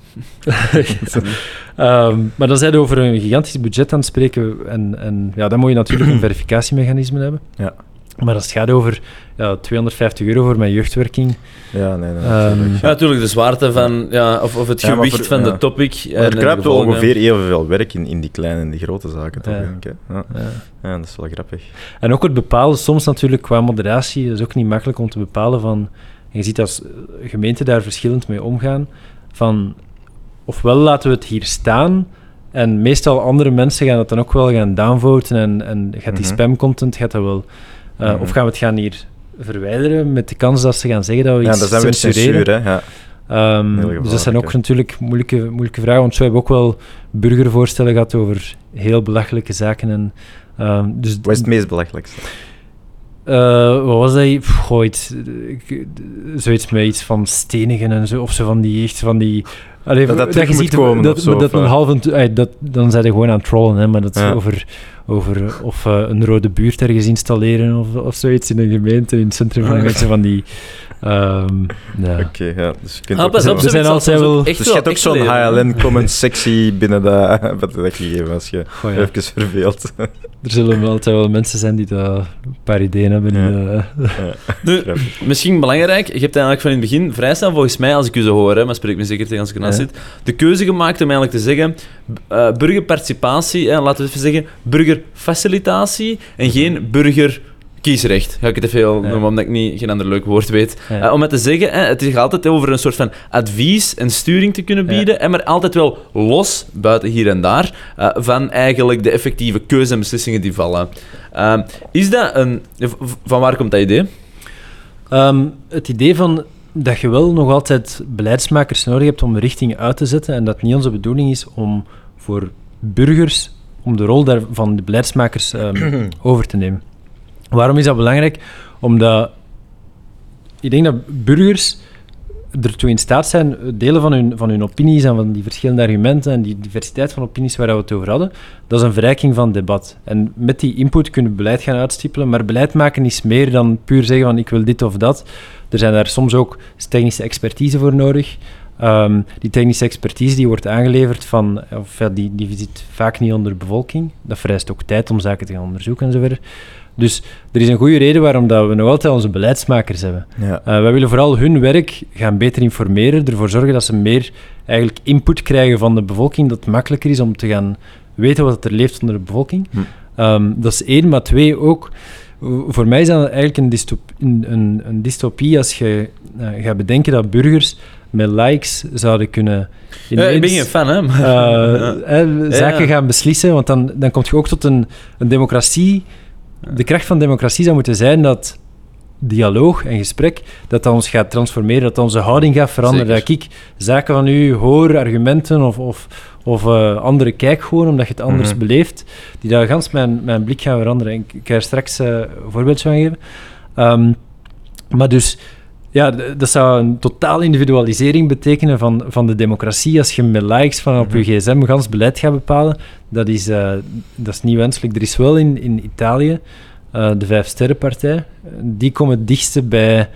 Ehm, maar dan zijn we over een gigantisch budget aan het spreken. En, en ja, dan moet je natuurlijk een verificatiemechanisme hebben. Ja. Maar als het gaat over ja, 250 euro voor mijn jeugdwerking, Ja, nee, nee. Natuurlijk. Ja, natuurlijk, de zwaarte van, ja, of, of het Ja, gewicht voor- van ja. de topic. Maar er kruipt wel ongeveer evenveel werk in, in die kleine en die grote zaken, toch? Ja. denk ik, hè? Ja. ja. ja, dat is wel grappig. En ook het bepalen, soms natuurlijk qua moderatie, is ook niet makkelijk om te bepalen van... en Je ziet als gemeenten daar verschillend mee omgaan. Van, ofwel laten we het hier staan, en meestal andere mensen gaan dat dan ook wel gaan downvoten, en, en gaat die Mhm. spamcontent, gaat dat wel... eh, Mhm. Of gaan we het gaan hier verwijderen, met de kans dat ze gaan zeggen dat we Ja, iets dat is dan weer censureren. censuur, hè? Ja. Ehm, dus dat zijn ook natuurlijk moeilijke, moeilijke vragen, want zo hebben we ook wel burgervoorstellen gehad over heel belachelijke zaken. En, ehm, dus Wat is het meest belachelijkste? eh, wat was dat? Goh, iets, zoiets met iets van stenigen en zo, of zo van die, echt van die... Allee, Dat dat je terug moet ziet komen dat, of zo, dat of, een eh? halve, dat, dan zijn ze gewoon aan het trollen, hè, maar dat is Ja. over, over eh, of eh, een rode buurt ergens installeren of, of zoiets in een gemeente, in het centrum van mensen van die... ehm, ja. Oké, ja. Dus je kunt Ah, ook op, Er zijn altijd wel- echt dus je hebt ook zo'n leren. HLN-comment sectie binnen dat, wat dat gegeven als je Goh, ja. even verveelt. Er zullen wel altijd wel mensen zijn die daar een paar ideeën hebben. Ja. die, Nu, Grappig. misschien belangrijk, je hebt eigenlijk van in het begin vrij snel, volgens mij, als ik u zo hoor, hè, maar spreek me zeker tegen als ik ernaast Ja. zit, de keuze gemaakt om eigenlijk te zeggen, eh, burgerparticipatie, hè, laten we even zeggen, burgerfacilitatie en geen burgerkiesrecht. Ga ik het even heel Ja. noemen, omdat ik niet, geen ander leuk woord weet. Ja. Eh, om het te zeggen, hè, het gaat altijd over een soort van advies en sturing te kunnen Ja. bieden, en maar altijd wel los, buiten hier en daar, eh, van eigenlijk de effectieve keuze en beslissingen die vallen. Ehm, is dat een... Van waar komt dat idee? Ehm, het idee van dat je wel nog altijd beleidsmakers nodig hebt om de richting uit te zetten en dat niet onze bedoeling is om voor burgers, om de rol daar van de beleidsmakers ehm, over te nemen. Waarom is dat belangrijk? Omdat ik denk dat burgers ertoe in staat zijn, delen van hun, van hun opinies en van die verschillende argumenten en die diversiteit van opinies waar we het over hadden, dat is een verrijking van het debat. En met die input kunnen we beleid gaan uitstippelen, maar beleid maken is meer dan puur zeggen van ik wil dit of dat. Er zijn daar soms ook technische expertise voor nodig. Ehm, die technische expertise die wordt aangeleverd van, of ja, die, die zit vaak niet onder de bevolking. Dat vereist ook tijd om zaken te gaan onderzoeken en zo verder. Dus er is een goede reden waarom dat we nog altijd onze beleidsmakers hebben. Ja. Eh, wij willen vooral hun werk gaan beter informeren, ervoor zorgen dat ze meer eigenlijk input krijgen van de bevolking, dat het makkelijker is om te gaan weten wat er leeft onder de bevolking. Hm. Ehm, dat is één, maar twee ook. Voor mij is dat eigenlijk een, dystop- een, een, een dystopie als je eh, gaat bedenken dat burgers met likes zouden kunnen. Ja, ik ben ineens, geen fan, hè? maar- eh, eh, zaken Ja. gaan beslissen, want dan, dan kom je ook tot een, een democratie. De kracht van democratie zou moeten zijn dat dialoog en gesprek, dat dat ons gaat transformeren, dat onze houding gaat veranderen. Zeker. Dat ik zaken van u hoor, argumenten of, of, of eh, andere kijk gewoon, omdat je het anders Mhm. beleeft, die daar gans mijn, mijn blik gaan veranderen. Ik, ik ga er straks eh, een voorbeeld van geven. Ehm, maar dus, ja, dat zou een totaal individualisering betekenen van, van de democratie. Als je met likes van op je Mhm. gsm gans beleid gaat bepalen, dat is, eh, dat is niet wenselijk. Er is wel in, in Italië eh, de Vijf Sterrenpartij. Die komen het dichtste bij,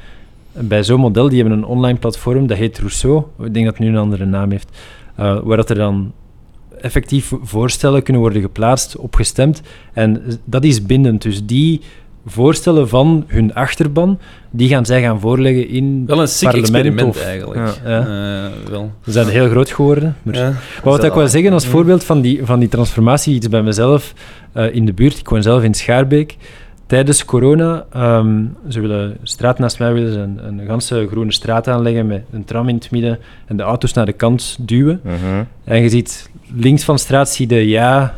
bij zo'n model. Die hebben een online platform, dat heet Rousseau. Ik denk dat het nu een andere naam heeft. eh, waar dat er dan effectief voorstellen kunnen worden geplaatst, opgestemd. En dat is bindend. Dus die voorstellen van hun achterban, die gaan zij gaan voorleggen in Wel een sick parlement experiment of- eigenlijk. Ja. Eh, wel. Ze zijn heel groot geworden. Maar, Ja. maar wat ik wil zeggen als Mm. voorbeeld van die, van die transformatie, iets bij mezelf eh, in de buurt. Ik woon zelf in Schaarbeek. Tijdens corona, ehm, ze willen, een straat naast mij willen ze een, een ganse groene straat aanleggen met een tram in het midden en de auto's naar de kant duwen. Mhm. En je ziet links van de straat zie je ja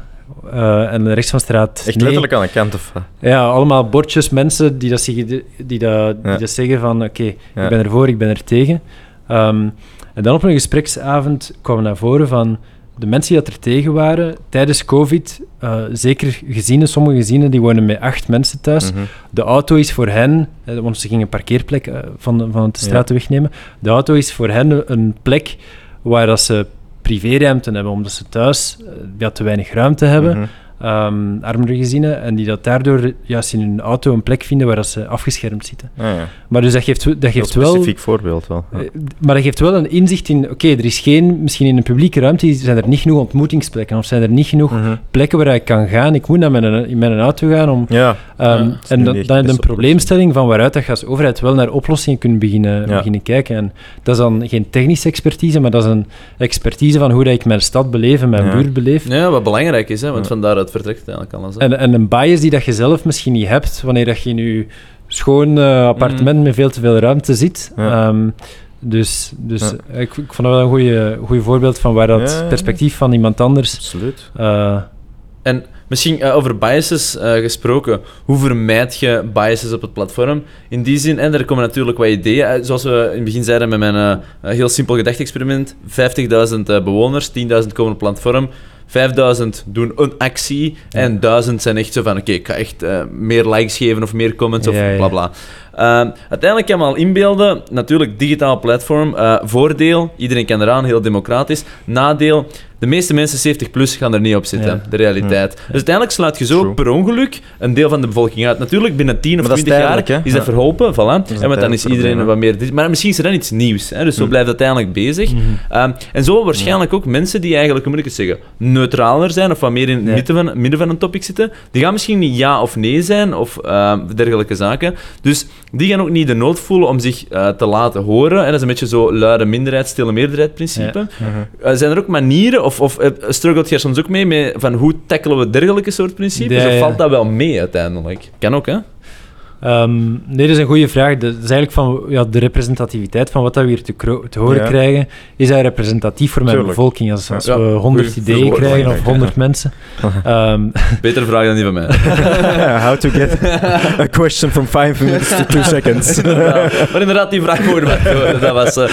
eh, en rechts van de straat Echt nee. letterlijk aan de kant of? Ja, allemaal bordjes, mensen die dat, zeggen, die, dat, die dat zeggen van oké, Ja. ik ben ervoor, ik ben er tegen. Ehm, en dan op een gespreksavond kwam naar voren van de mensen die dat er tegen waren tijdens COVID, eh, zeker gezinnen, sommige gezinnen die wonen met acht mensen thuis. Mhm. De auto is voor hen, eh, want ze gingen een parkeerplek van, van de straat wegnemen. De auto is voor hen een plek waar dat ze privéruimte hebben, omdat ze thuis eh, ja, te weinig ruimte hebben. Mhm. Ehm, armere gezinnen, en die dat daardoor juist in hun auto een plek vinden waar dat ze afgeschermd zitten. Ah, ja. Maar dus dat geeft, dat geeft wel... specifiek voorbeeld wel. Ja. Eh, Maar dat geeft wel een inzicht in, oké, er is geen, misschien in een publieke ruimte zijn er niet genoeg ontmoetingsplekken, of zijn er niet genoeg Mhm. plekken waar ik kan gaan. Ik moet naar mijn, in mijn auto gaan om... Ja, ehm, dat en dan, dan heb je best een probleemstelling van waaruit dat je als overheid wel naar oplossingen kunt beginnen, Ja. beginnen kijken. En dat is dan geen technische expertise, maar dat is een expertise van hoe dat ik mijn stad beleef en mijn Ja. buurt beleef. Ja, wat belangrijk is, hè, want Ja. van daaruit vertrekt eigenlijk alles. hè. En, en een bias die dat je zelf misschien niet hebt wanneer dat je in je schoon eh, appartement met veel te veel ruimte zit. Ja. Ehm, dus dus Ja. ik, ik vond dat wel een goede goede voorbeeld van waar dat Ja, ja. perspectief van iemand anders. absoluut. eh, En misschien eh, over biases eh, gesproken, hoe vermijd je biases op het platform? In die zin, en er komen natuurlijk wat ideeën, uit, zoals we in het begin zeiden met mijn eh, eh, heel simpel gedachtexperiment. 50.000 eh, bewoners, 10.000 komen op het platform. 5000 doen een actie en 1000 zijn echt zo van: oké, ik ga echt eh, meer likes geven of meer comments of bla bla. Ehm, uiteindelijk kan je al inbeelden, natuurlijk digitaal platform. eh, voordeel, iedereen kan eraan, heel democratisch. Nadeel, de meeste mensen 70 plus gaan er niet op zitten, Ja. de realiteit. Dus uiteindelijk sluit je zo True. per ongeluk een deel van de bevolking uit. Natuurlijk, binnen 10 of Maar dat is 20 jaar hè? is dat verholpen, voilà. is En want dan is iedereen wat meer... Maar misschien is er dan iets nieuws, hè? dus zo Hm. blijft het uiteindelijk bezig. mhm. Ehm, en zo waarschijnlijk ook mensen die eigenlijk, hoe moet ik het zeggen, neutraler zijn of wat meer in het midden, van, midden van een topic zitten, die gaan misschien niet ja of nee zijn of ehm, dergelijke zaken. Dus die gaan ook niet de nood voelen om zich eh, te laten horen. En dat is een beetje zo luide minderheid, stille meerderheid principe. Eh, zijn er ook manieren, of, of eh, struggelt je er soms ook mee, mee van hoe tackelen we dergelijke soort principes? Ja, Of valt dat wel mee uiteindelijk? Kan ook, hè? Ehm, nee, dat is een goede vraag. Dat is eigenlijk van ja, de representativiteit van wat dat we hier te, horen Ja. krijgen. Is dat representatief voor mijn Tuurlijk. bevolking? Als, als Ja. we 100 Goeie ideeën krijgen of denk ik, 100 mensen. Ehm, Betere vraag dan die van mij. How to get a question from five minutes to two seconds. Ja, maar inderdaad, die vraag beantwoorden. Dat was... eh,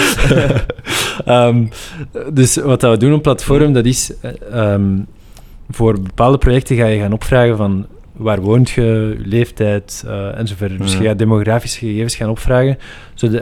Ehm, dus wat dat we doen op platform, dat is eh, ehm, voor bepaalde projecten ga je gaan opvragen van waar woont je, leeftijd eh enzovoort. Dus je gaat demografische gegevens gaan opvragen.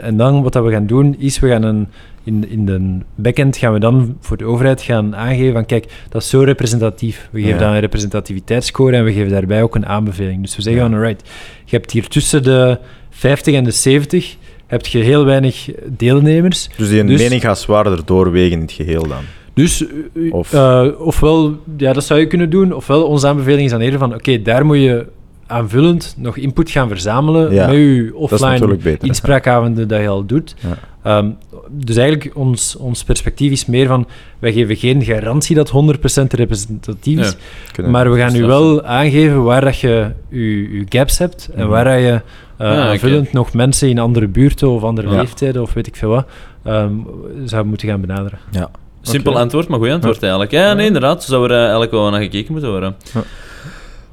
En dan wat dat we gaan doen, is we gaan een, in, in de backend gaan we dan voor de overheid gaan aangeven van kijk, dat is zo representatief. We geven Ja. dan een representativiteitsscore en we geven daarbij ook een aanbeveling. Dus we zeggen Ja. van alright, je hebt hier tussen de 50 en de 70 heb je heel weinig deelnemers. Dus die Dus- mening gaat zwaarder doorwegen in het geheel dan. Dus eh, Of- eh, ofwel, ja, dat zou je kunnen doen, ofwel onze aanbeveling is dan eerder van, oké, daar moet je aanvullend nog input gaan verzamelen Ja, met je offline beter. inspraakavonden dat je al doet. Ja. Ehm, dus eigenlijk, ons, ons perspectief is meer van, wij geven geen garantie dat 100% representatief is, Ja. Maar we gaan u wel aangeven waar dat je je, gaps hebt en Mhm. waar dat je eh, Ah, aanvullend nog mensen in andere buurten of andere Ja. leeftijden of weet ik veel wat, ehm, zou moeten gaan benaderen. Ja. Simpel antwoord, maar goed antwoord eigenlijk. Ja, nee, inderdaad. Zo zou er eh, eigenlijk wel naar gekeken moeten worden. Ja.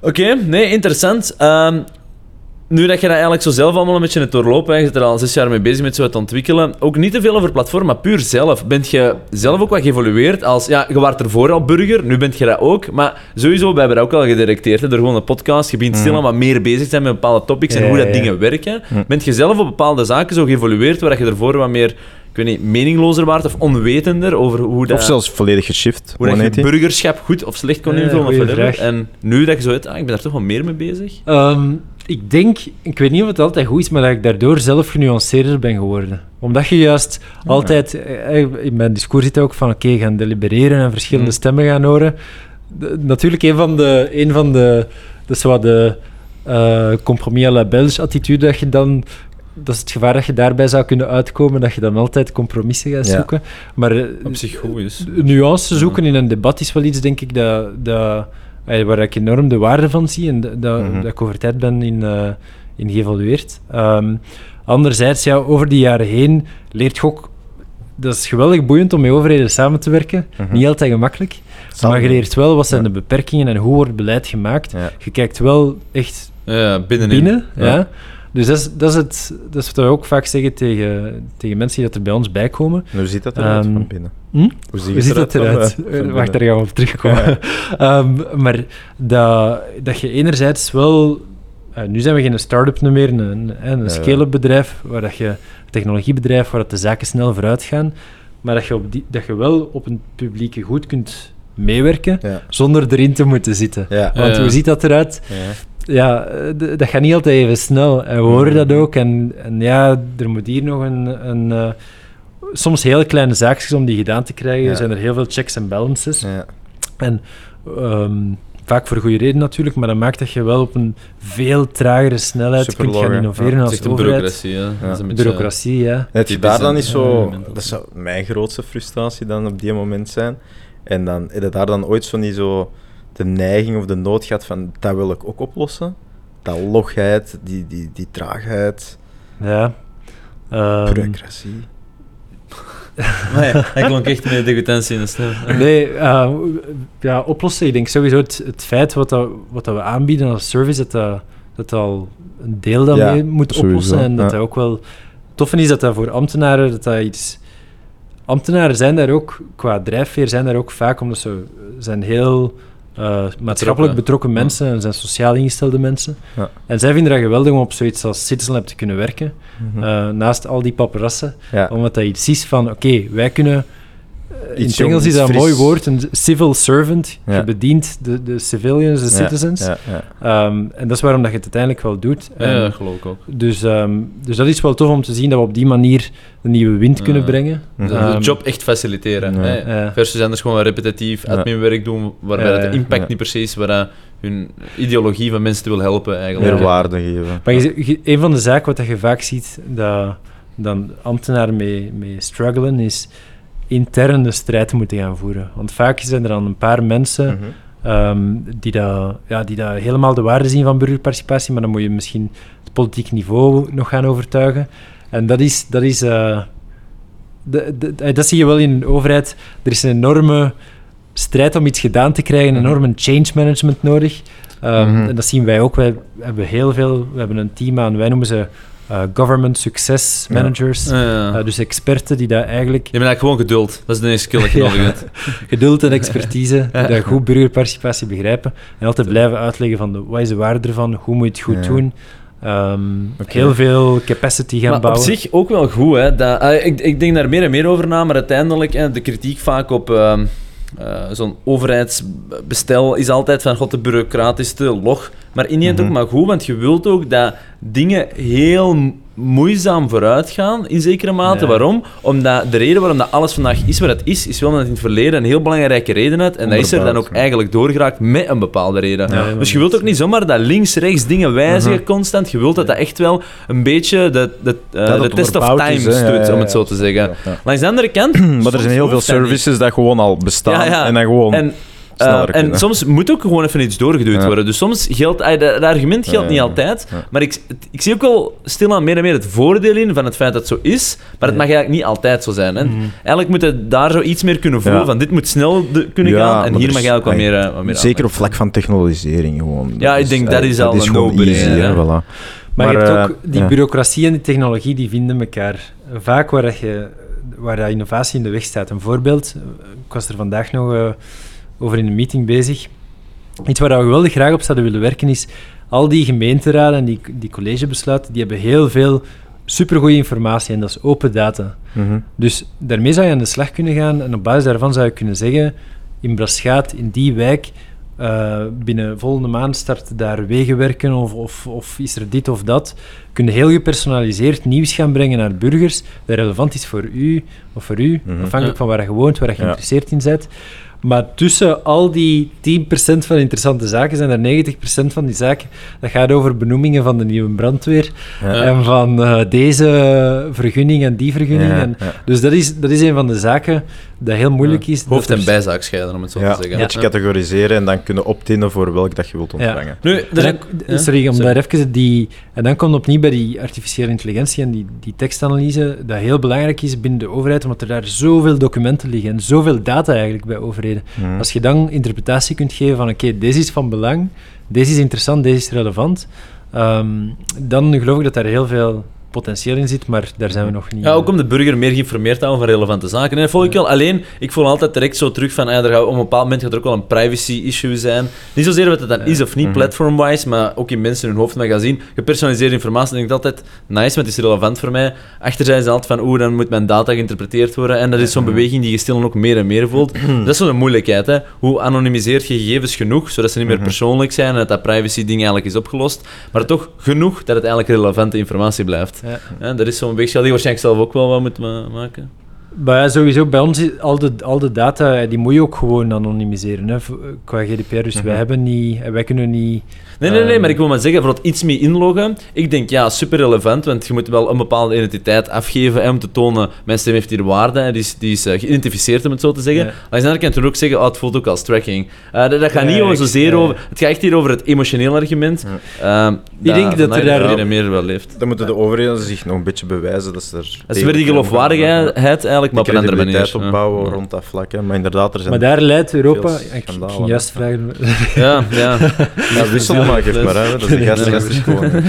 Oké, nee, interessant. Ehm, nu dat je dat eigenlijk zo zelf allemaal een beetje hebt doorlopen, je zit er al zes jaar mee bezig met zo het ontwikkelen, ook niet te veel over platform, maar puur zelf. Bent je zelf ook wat geëvolueerd als... Ja, je was ervoor al burger, nu bent je dat ook, maar sowieso, we hebben dat ook al gedirecteerd, hè, door gewoon een podcast. Je begint Mm. stilaan wat meer bezig te zijn met bepaalde topics en Ja, hoe dat ja, ja. dingen werken. Mm. Bent je zelf op bepaalde zaken zo geëvolueerd, waar je ervoor wat meer, ik weet niet, meninglozer waart of onwetender over hoe dat... Of zelfs volledig geshift. Hoe dat je 180. burgerschap goed of slecht kon Ja, invullen. of whatever. vraag. En nu dat je zo uit, ah, ik ben daar toch wel meer mee bezig. Ehm, ik denk, ik weet niet of het altijd goed is, maar dat ik daardoor zelf genuanceerder ben geworden. Omdat je juist altijd, eh, in mijn discours zit ook van oké, gaan delibereren en verschillende Mm. stemmen gaan horen. De- natuurlijk, een van de, een van de, dat is wat de eh compromis à la Belge attitude dat je dan, dat is het gevaar dat je daarbij zou kunnen uitkomen, dat je dan altijd compromissen gaat Ja. zoeken. Maar eh, Op zich goed is. nuance zoeken in een debat is wel iets, denk ik, dat, dat, eh, waar ik enorm de waarde van zie en dat, dat, Mhm. dat ik over tijd ben in, eh, in geëvolueerd. Ehm, anderzijds, ja, over die jaren heen leert je ook... Dat is geweldig boeiend om met overheden samen te werken. Mhm. Niet altijd gemakkelijk. Zal- Maar je leert wel wat zijn Ja. de beperkingen en hoe wordt beleid gemaakt. Ja. Je kijkt wel echt Ja, binnenin. binnen. Ja. Dus dat is, dat, is het, dat is wat we ook vaak zeggen tegen, tegen mensen die dat er bij ons bij komen. En Hoe ziet dat eruit Ehm, van binnen? hm? Hoe Hoe ziet dat van, eruit? eh, van Eh? Wacht, daar gaan we op terugkomen. Ehm, maar dat, dat je enerzijds wel... eh, nu zijn we geen start-up meer, een, een, een Ja, ja. scale-up bedrijf, waar dat je, een technologiebedrijf, waar dat de zaken snel vooruit gaan, maar dat je, op die, dat je wel op een publieke goed kunt meewerken Ja. zonder erin te moeten zitten. Ja. Want Ja. hoe ziet dat eruit? Ja. Ja, eh, dat gaat niet altijd even snel. En we horen dat ook. En, en ja, er moet hier nog een... een eh, soms heel kleine zaakjes om die gedaan te krijgen. Ja. Er zijn er heel veel checks en balances. Ja. En ehm, vaak voor goede reden natuurlijk, maar dat maakt dat je wel op een veel tragere snelheid kunt Superlog, gaan innoveren Ja, Dat als is echt een overheid. bureaucratie, hè. Dat is een beetje- Bureaucratie, ja. Heb je Typisch, daar dan niet Ja, zo... Dat zou mijn grootste frustratie dan op die moment zijn. En dan heb je daar dan ooit zo niet zo de neiging of de nood gehad van dat wil ik ook oplossen. Dat logheid, die, die, die traagheid, Ja. Ehm, bureaucratie. Maar ja, hij klonk echt met degutantie in de stem. nee, eh, ja, oplossen. Ik denk sowieso het, het feit wat, dat, wat dat we aanbieden als service, dat dat, al een deel daarmee Ja, moet sowieso, oplossen. En dat ja. dat ook wel... Toffe is dat dat voor ambtenaren, dat dat iets... Ambtenaren zijn daar ook, qua drijfveer, zijn daar ook vaak, omdat ze zijn heel maatschappelijk betrokken mensen en zijn sociaal ingestelde mensen. Ja. En zij vinden dat geweldig om op zoiets als Citizen Lab te kunnen werken, Mhm. eh, naast al die paparassen. Omdat dat iets is van, oké, wij kunnen... eh, in het Engels is dat een mooi woord, een civil servant. Ja. Je bedient de, de civilians, de Ja, citizens. Ja, ja. Ehm, en dat is waarom dat je het uiteindelijk wel doet. Ja, dat geloof ik ook. dus, ehm, dus dat is wel tof om te zien dat we op die manier een nieuwe wind Ja. kunnen brengen. Mhm. De, Ehm, de job echt faciliteren. Ja. hè. Ja. Versus anders gewoon repetitief Ja. adminwerk doen, waarbij de impact Ja. niet precies waar hun ideologie van mensen te wil helpen eigenlijk. Meer waarde geven. Maar je, je- een van de zaken wat dat je vaak ziet, dat dan ambtenaren mee, mee struggelen, is intern de strijd moeten gaan voeren. Want vaak zijn er dan een paar mensen Mhm. ehm, die, dat, ja, die dat helemaal de waarde zien van burgerparticipatie, maar dan moet je misschien het politiek niveau nog gaan overtuigen. En dat is... Dat is eh, de, de- eh, dat zie je wel in een overheid. Er is een enorme strijd om iets gedaan te krijgen, een Mhm. enorme change management nodig. Ehm, Mhm. En dat zien wij ook. Wij hebben heel veel... We hebben een team aan, wij noemen ze eh, government success managers. Ja, ja. Eh, dus experten die dat eigenlijk Je bent eigenlijk gewoon geduld. Dat is de enige skill dat je nodig hebt. geduld en expertise, die goed burgerparticipatie begrijpen en altijd blijven uitleggen van de, wat is de waarde ervan, hoe moet je het goed Ja. doen. Ehm. Heel veel capacity gaan maar bouwen. op zich ook wel goed. Hè, dat, ah, ik, ik denk daar meer en meer over na, maar uiteindelijk de kritiek vaak op eh, zo'n overheidsbestel is altijd van god, de bureaucratische log. Maar in die end Mhm. ook maar goed, want je wilt ook dat dingen heel moeizaam vooruit gaan, in zekere mate. Ja. Waarom? Omdat de reden waarom dat alles vandaag is wat het is, is wel omdat het in het verleden een heel belangrijke reden had. En dat is er dan ook eigenlijk doorgeraakt met een bepaalde reden. Ja, dus je wilt ook niet zomaar dat links, rechts dingen wijzigen Mhm. constant. Je wilt dat dat echt wel een beetje de, de, eh, Dat de test of time is, om het zo te zeggen. Langs de andere kant... Maar er zijn heel veel services dat gewoon al bestaan en dan gewoon En, eh, en kunnen. soms moet ook gewoon even iets doorgeduwd Ja. worden. Dus soms geldt... ah, Dat argument geldt Ja, niet ja, altijd. ja. Maar ik, ik zie ook wel stilaan meer en meer het voordeel in van het feit dat het zo is. Maar het Ja. mag eigenlijk niet altijd zo zijn. Hè. Mhm. Eigenlijk moet je daar zo iets meer kunnen voelen Ja. van dit moet snel de- kunnen Ja, gaan. En maar hier er mag is- eigenlijk wat ay, meer, eh, wat meer Zeker op vlak van technologisering gewoon. Ja, ik denk dat eh, is al een no-brainer, voilà. Maar, je Maar, hebt eh, ook die ja. bureaucratie en die technologie die vinden elkaar. Vaak waar, dat je, waar dat innovatie in de weg staat. Een voorbeeld, eh, ik was er vandaag nog eh, over in een meeting bezig. Iets waar we geweldig graag op zouden willen werken is al die gemeenteraden en die, die collegebesluiten, die hebben heel veel supergoeie informatie en dat is open data. Mhm. Dus daarmee zou je aan de slag kunnen gaan en op basis daarvan zou je kunnen zeggen, in Braschaat, in die wijk, eh, binnen volgende maand start daar wegenwerken of, of, of is er dit of dat. Kunnen heel gepersonaliseerd nieuws gaan brengen naar burgers dat relevant is voor u of voor u, Mhm. afhankelijk Ja. van waar je woont, waar je Ja. geïnteresseerd in bent. Maar tussen al die 10% van interessante zaken zijn er 90% van die zaken dat gaat over benoemingen van de nieuwe brandweer Ja. en van eh, deze vergunning en die vergunning. Ja, en, ja. dus dat is, dat is een van de zaken dat heel moeilijk is. Hoofd- en er- bijzaak scheiden, om het zo Ja, te zeggen. een beetje categoriseren en dan kunnen optinnen voor welk dat je wilt ontvangen. Nu, er dan- ja, sorry, om sorry. daar even die... En dan komt opnieuw bij die artificiële intelligentie en die, die tekstanalyse, dat heel belangrijk is binnen de overheid, omdat er daar zoveel documenten liggen en zoveel data eigenlijk bij overheden. Mhm. Als je dan interpretatie kunt geven van, oké, deze is van belang, deze is interessant, deze is relevant, ehm, dan geloof ik dat daar heel veel potentieel in zit, maar daar zijn we nog niet. Ja, ook om de burger meer geïnformeerd te houden van relevante zaken. En dat volg ik wel. Alleen, ik voel altijd direct zo terug van, ah, er gaat, op een bepaald moment gaat er ook wel een privacy-issue zijn. Niet zozeer wat het dan is of niet, Mhm. platform-wise, maar ook in mensen hun hoofd maar gaan zien. Gepersonaliseerde informatie, denk ik altijd, nice, want het is relevant voor mij. Achterzijds altijd van, oeh, dan moet mijn data geïnterpreteerd worden. En dat is zo'n beweging die je stil ook meer en meer voelt. dat is zo'n moeilijkheid, hè. Hoe anonimiseert je gegevens genoeg, zodat ze niet meer persoonlijk zijn en dat dat privacy-ding eigenlijk is opgelost. Maar toch genoeg dat het eigenlijk relevante informatie blijft. Ja. Ja, dat is zo'n beetje die waarschijnlijk zelf ook wel wat moet ma- maken. Maar ja, sowieso, bij ons, al de, al de data, die moet je ook gewoon anonimiseren, hè, v- qua GDPR. Dus wij hebben niet, wij kunnen niet... Nee, nee, nee, Ehm. maar ik wil maar zeggen, bijvoorbeeld iets mee inloggen. Ik denk, ja, super relevant, want je moet wel een bepaalde identiteit afgeven hè, om te tonen, mijn stem heeft hier waarde, hè, die is, die is eh, geïdentificeerd, om het zo te zeggen. Ja. Maar aan de andere kant kan je ook zeggen, oh, het voelt ook als tracking. Eh, dat, dat gaat Ja, niet over zozeer ja. over... Het gaat echt hier over het emotionele argument. Ehm, Ik denk dat er daar- meer en meer wel leeft. Dan moeten de overheden zich nog een beetje bewijzen dat ze er... Dat is weer die geloofwaardigheid eigenlijk, maar op een andere manier. credibiliteit opbouwen Ja. rond dat vlak. Hè. Maar inderdaad, er zijn... Maar daar leidt Europa... Ik, ging juist vragen... Ja, ja. Ja, wissel maar, geef maar. Hè. Dat is een gast, gast is gewoon...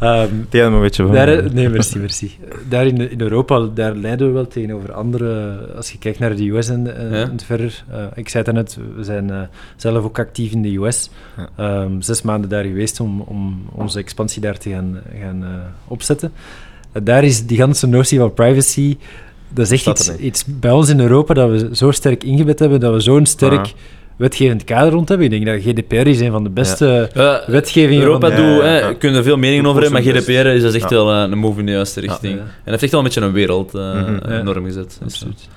Ehm, een beetje van... Daar, nee, merci, merci. Daar in, in Europa, daar leiden we wel tegenover andere... Als je kijkt naar de US en, en, Ja. en verder. eh, ik zei het net, we zijn eh, zelf ook actief in de US. Ja. Ehm, zes maanden daar geweest om, om onze expansie daar te gaan, gaan eh, opzetten. Daar is die ganse notie van privacy... Dat is echt iets, iets bij ons in Europa dat we zo sterk ingebed hebben, dat we zo'n sterk Ah. wetgevend kader rond hebben. Ik denk dat GDPR is een van de beste Eh, wetgevingen Europa van doet, Ja, hè, ja. je kunt er veel meningen over hebben, maar GDPR is dus echt Ja. wel eh, een move in de juiste richting. Ja. En dat heeft echt wel een beetje een wereld eh, Mhm. Ja. gezet. Dus, Absoluut.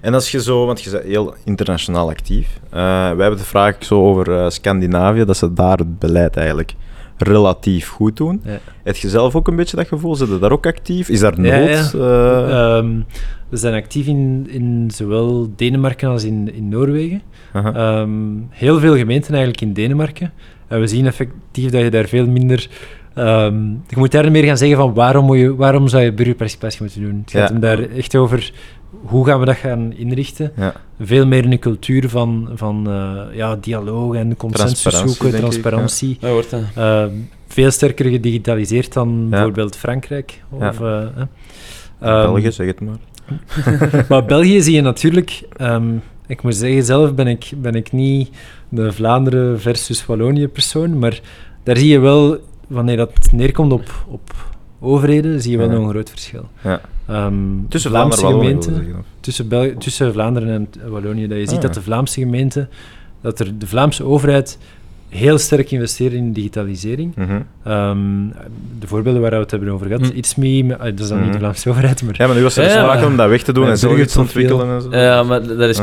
En als je zo, want je bent heel internationaal actief. eh wij hebben de vraag zo over Scandinavië, dat ze daar het beleid eigenlijk relatief goed doen. Ja. Heb je zelf ook een beetje dat gevoel? Zit je daar ook actief? Is daar nood? ja. eh? Ehm, we zijn actief in, in zowel Denemarken als in, in Noorwegen. Ehm, heel veel gemeenten eigenlijk in Denemarken. En we zien effectief dat je daar veel minder... ehm, je moet daar meer gaan zeggen van waarom, moet je, waarom zou je burgerparticipatie moeten doen. Het gaat Ja. hem daar echt over hoe gaan we dat gaan inrichten. ja. Veel meer in een cultuur van, van eh, ja, dialoog en consensus Transparantie, zoeken, denk ik, ja. transparantie. Dat wordt dat. Ehm, veel sterker gedigitaliseerd dan bijvoorbeeld Frankrijk. Ja. Of, eh, eh. Ehm, België, zeg het maar. maar België zie je natuurlijk... ehm, ik moet zeggen, zelf ben ik, ben ik niet de Vlaanderen versus Wallonië persoon, maar daar zie je wel, wanneer dat neerkomt op, op overheden, zie je wel nog een groot verschil. Ja. Ehm, Tussen Vlaamse Vlaanderen en Wallonië, gemeenten, zeggen. tussen, Bel- tussen Vlaanderen en Wallonië, dat je ziet Ah, dat de Vlaamse gemeenten, dat er de Vlaamse overheid heel sterk investeert in digitalisering. Mhm. Ehm, de voorbeelden waar we het hebben over gehad, iets meer, dat is dan niet de Mhm. Vlaamse overheid, maar Ja, maar nu was er ja, sprake om dat weg te doen en zelf iets ontwikkelen en zo. Ja, maar dat is Ja.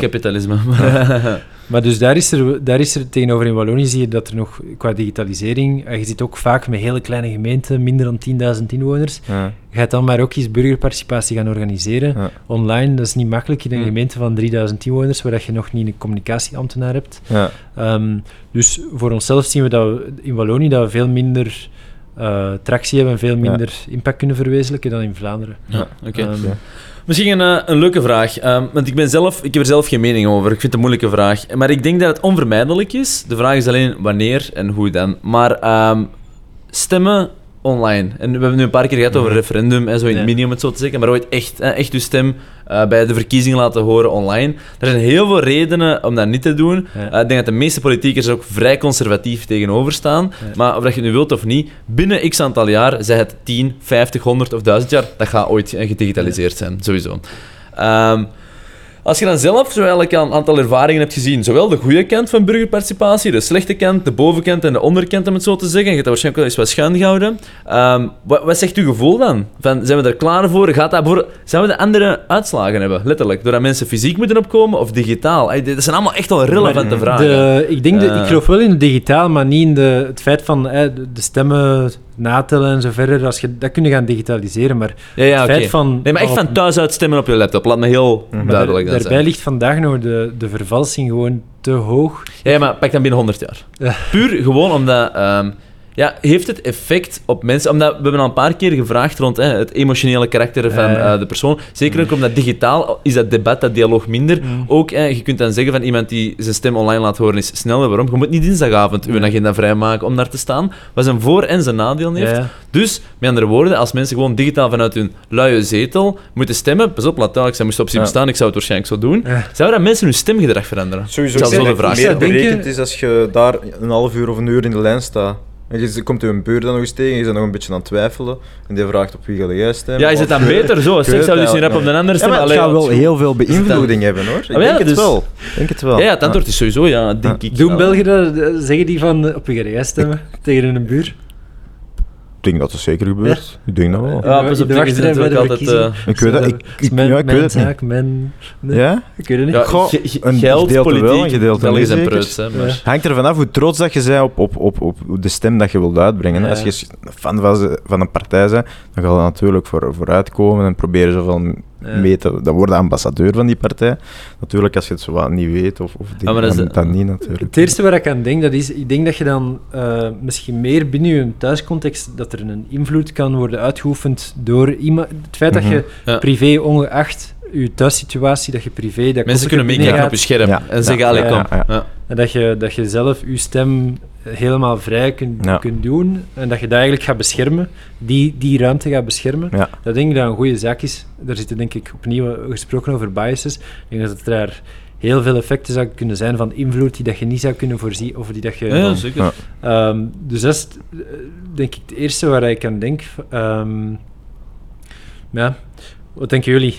Maar dus daar is, er, daar is er tegenover in Wallonië zie je dat er nog qua digitalisering, en je ziet ook vaak met hele kleine gemeenten, minder dan 10.000 inwoners, Ja. je gaat dan maar ook eens burgerparticipatie gaan organiseren. Ja. Online, dat is niet makkelijk in een gemeente van 3000 inwoners, waar dat je nog niet een communicatieambtenaar hebt. Ja. Ehm, dus voor onszelf zien we dat we in Wallonië dat we veel minder eh, tractie hebben en veel minder impact kunnen verwezenlijken dan in Vlaanderen. Ja, oké. Ehm, Oké. Misschien een, eh, een leuke vraag. Ehm, want ik, ben zelf, ik heb er zelf geen mening over. Ik vind het een moeilijke vraag. Maar ik denk dat het onvermijdelijk is. De vraag is alleen wanneer en hoe dan. Maar ehm, stemmen online. En we hebben nu een paar keer gehad over Mhm. referendum en zo in het Ja. mini, om het zo te zeggen. Maar ooit echt, echt uw stem eh, bij de verkiezingen laten horen online. Er zijn heel veel redenen om dat niet te doen. Ja. Eh, ik denk dat de meeste politiekers er ook vrij conservatief tegenover staan. Ja. Maar of dat je het nu wilt of niet, binnen x aantal jaar, zij het 10, 50, 100 of 1000 jaar, dat gaat ooit gedigitaliseerd zijn, sowieso. Ehm, als je dan zelf zo eigenlijk een aantal ervaringen hebt gezien, zowel de goede kant van burgerparticipatie, de slechte kant, de bovenkant en de onderkant, om het zo te zeggen, en je hebt dat waarschijnlijk wel eens wat schuin gehouden. Ehm, wat, wat zegt uw gevoel dan? Van, zijn we er klaar voor? Gaat dat voor? Zijn we de andere uitslagen hebben, letterlijk? Doordat mensen fysiek moeten opkomen of digitaal? Dat zijn allemaal echt wel relevante vragen. De, ik, denk de, Eh. ik geloof wel in het digitaal, maar niet in de, het feit van eh, de stemmen natellen en zo verder. Als je, dat kun je gaan digitaliseren, maar Ja, ja, het feit van... Nee, maar echt van- thuis uit stemmen op je laptop. Laat me heel Mhm. duidelijk daar- daarbij zijn. ligt vandaag nog de, de vervalsing gewoon te hoog. Ja, ja, maar pak dan binnen 100 jaar. Ja. Puur gewoon omdat... ehm, Ja, heeft het effect op mensen? Omdat we hebben al een paar keer gevraagd rond hè, het emotionele karakter van eh, de persoon. Zeker ook omdat digitaal is dat debat, dat dialoog minder. Mm. Ook, hè, je kunt dan zeggen van iemand die zijn stem online laat horen is sneller. Waarom? Je moet niet dinsdagavond uw agenda vrijmaken om daar te staan. Wat zijn voor- en zijn nadeel heeft. Dus, met andere woorden, als mensen gewoon digitaal vanuit hun luie zetel moeten stemmen, pas op, laat duidelijk zijn, moest op zich Ja. bestaan, ik zou het waarschijnlijk zo doen. Ja. Zou dat mensen hun stemgedrag veranderen? Sowieso. Dat is wel de vraag. meer zou denken- berekend is als je daar een half uur of een uur in de lijn staat. En je komt je een buur dan nog eens tegen, je bent nog een beetje aan het twijfelen. En die vraagt op wie ga jij stemmen. Ja, is het dan beter zo? het zou dus niet rap op de andere Ja, stemmen? maar het Allee, gaat wel heel veel beïnvloeding hebben hoor. Ik Ah, ja, denk het dus- wel. Ik denk het wel. Ja, ja, het antwoord is sowieso ja, denk ik. Doen Ja. Belgen dat? eh, Zeggen die van eh, op wie ga jij stemmen tegen een buur? Ik denk dat dat zeker gebeurt. Ik denk dat wel. Ja, pas op, de de natuurlijk altijd, verkiezingen. Ik weet dat, ik, ik, ja, ik weet het niet. zaak, mijn... Nee, Ja? Ik weet het niet. Ja, Goh, een geld, gedeelte wel, politiek, een gedeelte niet, zeker. preuts, hè, maar... Hangt er vanaf hoe trots dat je bent op, op, op, op de stem dat je wilt uitbrengen. Als je fan van, ze- van een partij bent, dan ga je natuurlijk voor, vooruitkomen en proberen zoveel Ja. mee te... Dan word je ambassadeur van die partij. Natuurlijk, als je het zo wat niet weet of, of dingen, maar dat dan, dan niet natuurlijk. Het eerste waar ik aan denk, dat is, ik denk dat je dan eh, misschien meer binnen je thuiscontext, dat er een invloed kan worden uitgeoefend door iemand. Het feit dat je Mhm. Ja. privé, ongeacht je thuissituatie, dat je privé... Dat Mensen kunnen meekijken op je scherm Ja. en zeggen, allee, Ja. kom. Ja. Ja. En dat je, dat je zelf je stem helemaal vrij kunt, Ja. kunt doen. En dat je dat eigenlijk gaat beschermen. Die, die ruimte gaat beschermen. Ja. Dat denk ik dat een goede zaak is. Daar zitten denk ik opnieuw gesproken over biases. Ik denk dat het daar heel veel effecten zou kunnen zijn van invloed die dat je niet zou kunnen voorzien. Of die dat je... Ja, zeker. Ehm, dus dat is eh, denk ik het eerste waar ik aan denk. Ehm, ja, wat denken jullie?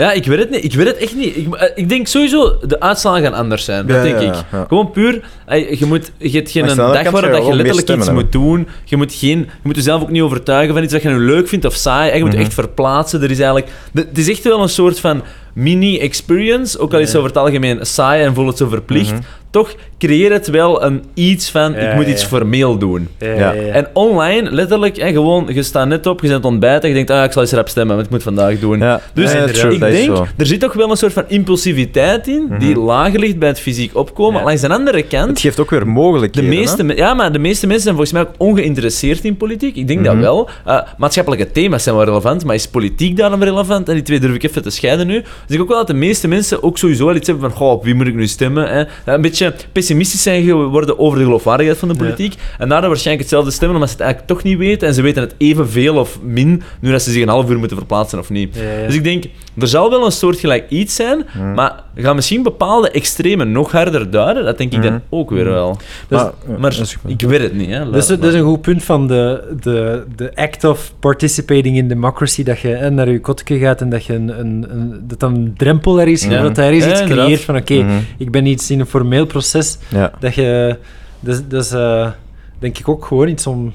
Ja, ik weet het niet. Ik weet het echt niet. Ik, eh, ik denk sowieso, de uitslagen gaan anders zijn. Dat Ja, denk ik. ja. Gewoon puur, eh, je, moet, je hebt geen een dag waarop dat je letterlijk iets moet doen. Je moet, geen, je moet jezelf ook niet overtuigen van iets dat je nu leuk vindt of saai. Je moet Mhm. echt verplaatsen. Er is eigenlijk, het is echt wel een soort van mini-experience. Ook al is het over het algemeen saai en voelt het zo verplicht. Mhm. Toch creëer het wel een iets van, ik moet iets formeel doen. Ja. En online, letterlijk, gewoon, je staat net op, je bent aan het ontbijten en je denkt, ah, ik zal eens rap stemmen, want ik moet vandaag doen. Dus ik denk, er zit toch wel een soort van impulsiviteit in, die Mhm. lager ligt bij het fysiek opkomen. Langs de andere kant, Het geeft ook weer de mogelijkheden. meeste, hè? me- ja, maar de meeste mensen zijn volgens mij ook ongeïnteresseerd in politiek. Ik denk dat Mhm. wel. Uh, maatschappelijke thema's zijn wel relevant, maar is politiek daarom relevant? En die twee durf ik even te scheiden nu. Dus ik denk ook wel dat de meeste mensen ook sowieso wel iets hebben van, goh, op wie moet ik nu stemmen? Hè? Een beetje pessimistisch zijn geworden over de geloofwaardigheid van de Ja. politiek. En daardoor waarschijnlijk hetzelfde stemmen, omdat ze het eigenlijk toch niet weten. En ze weten het evenveel of min, nu dat ze zich een half uur moeten verplaatsen of niet. Ja, ja. Dus ik denk, er zal wel een soortgelijk iets zijn, maar gaan misschien bepaalde extremen nog harder duiden? Dat denk ik dan ook weer wel. Dus- Maar, ik weet het niet. Hè. Dat is, Laat dat is een goed punt van de, de, de act of participating in democracy, dat je hè, naar je kotje gaat en dat, je een, een, een, dat dan een drempel er is, Ja. dat daar is Ja, iets creëert van oké, Mhm. ik ben iets in een formeel proces, Ja. dat je... Dat is eh, denk ik ook gewoon iets om...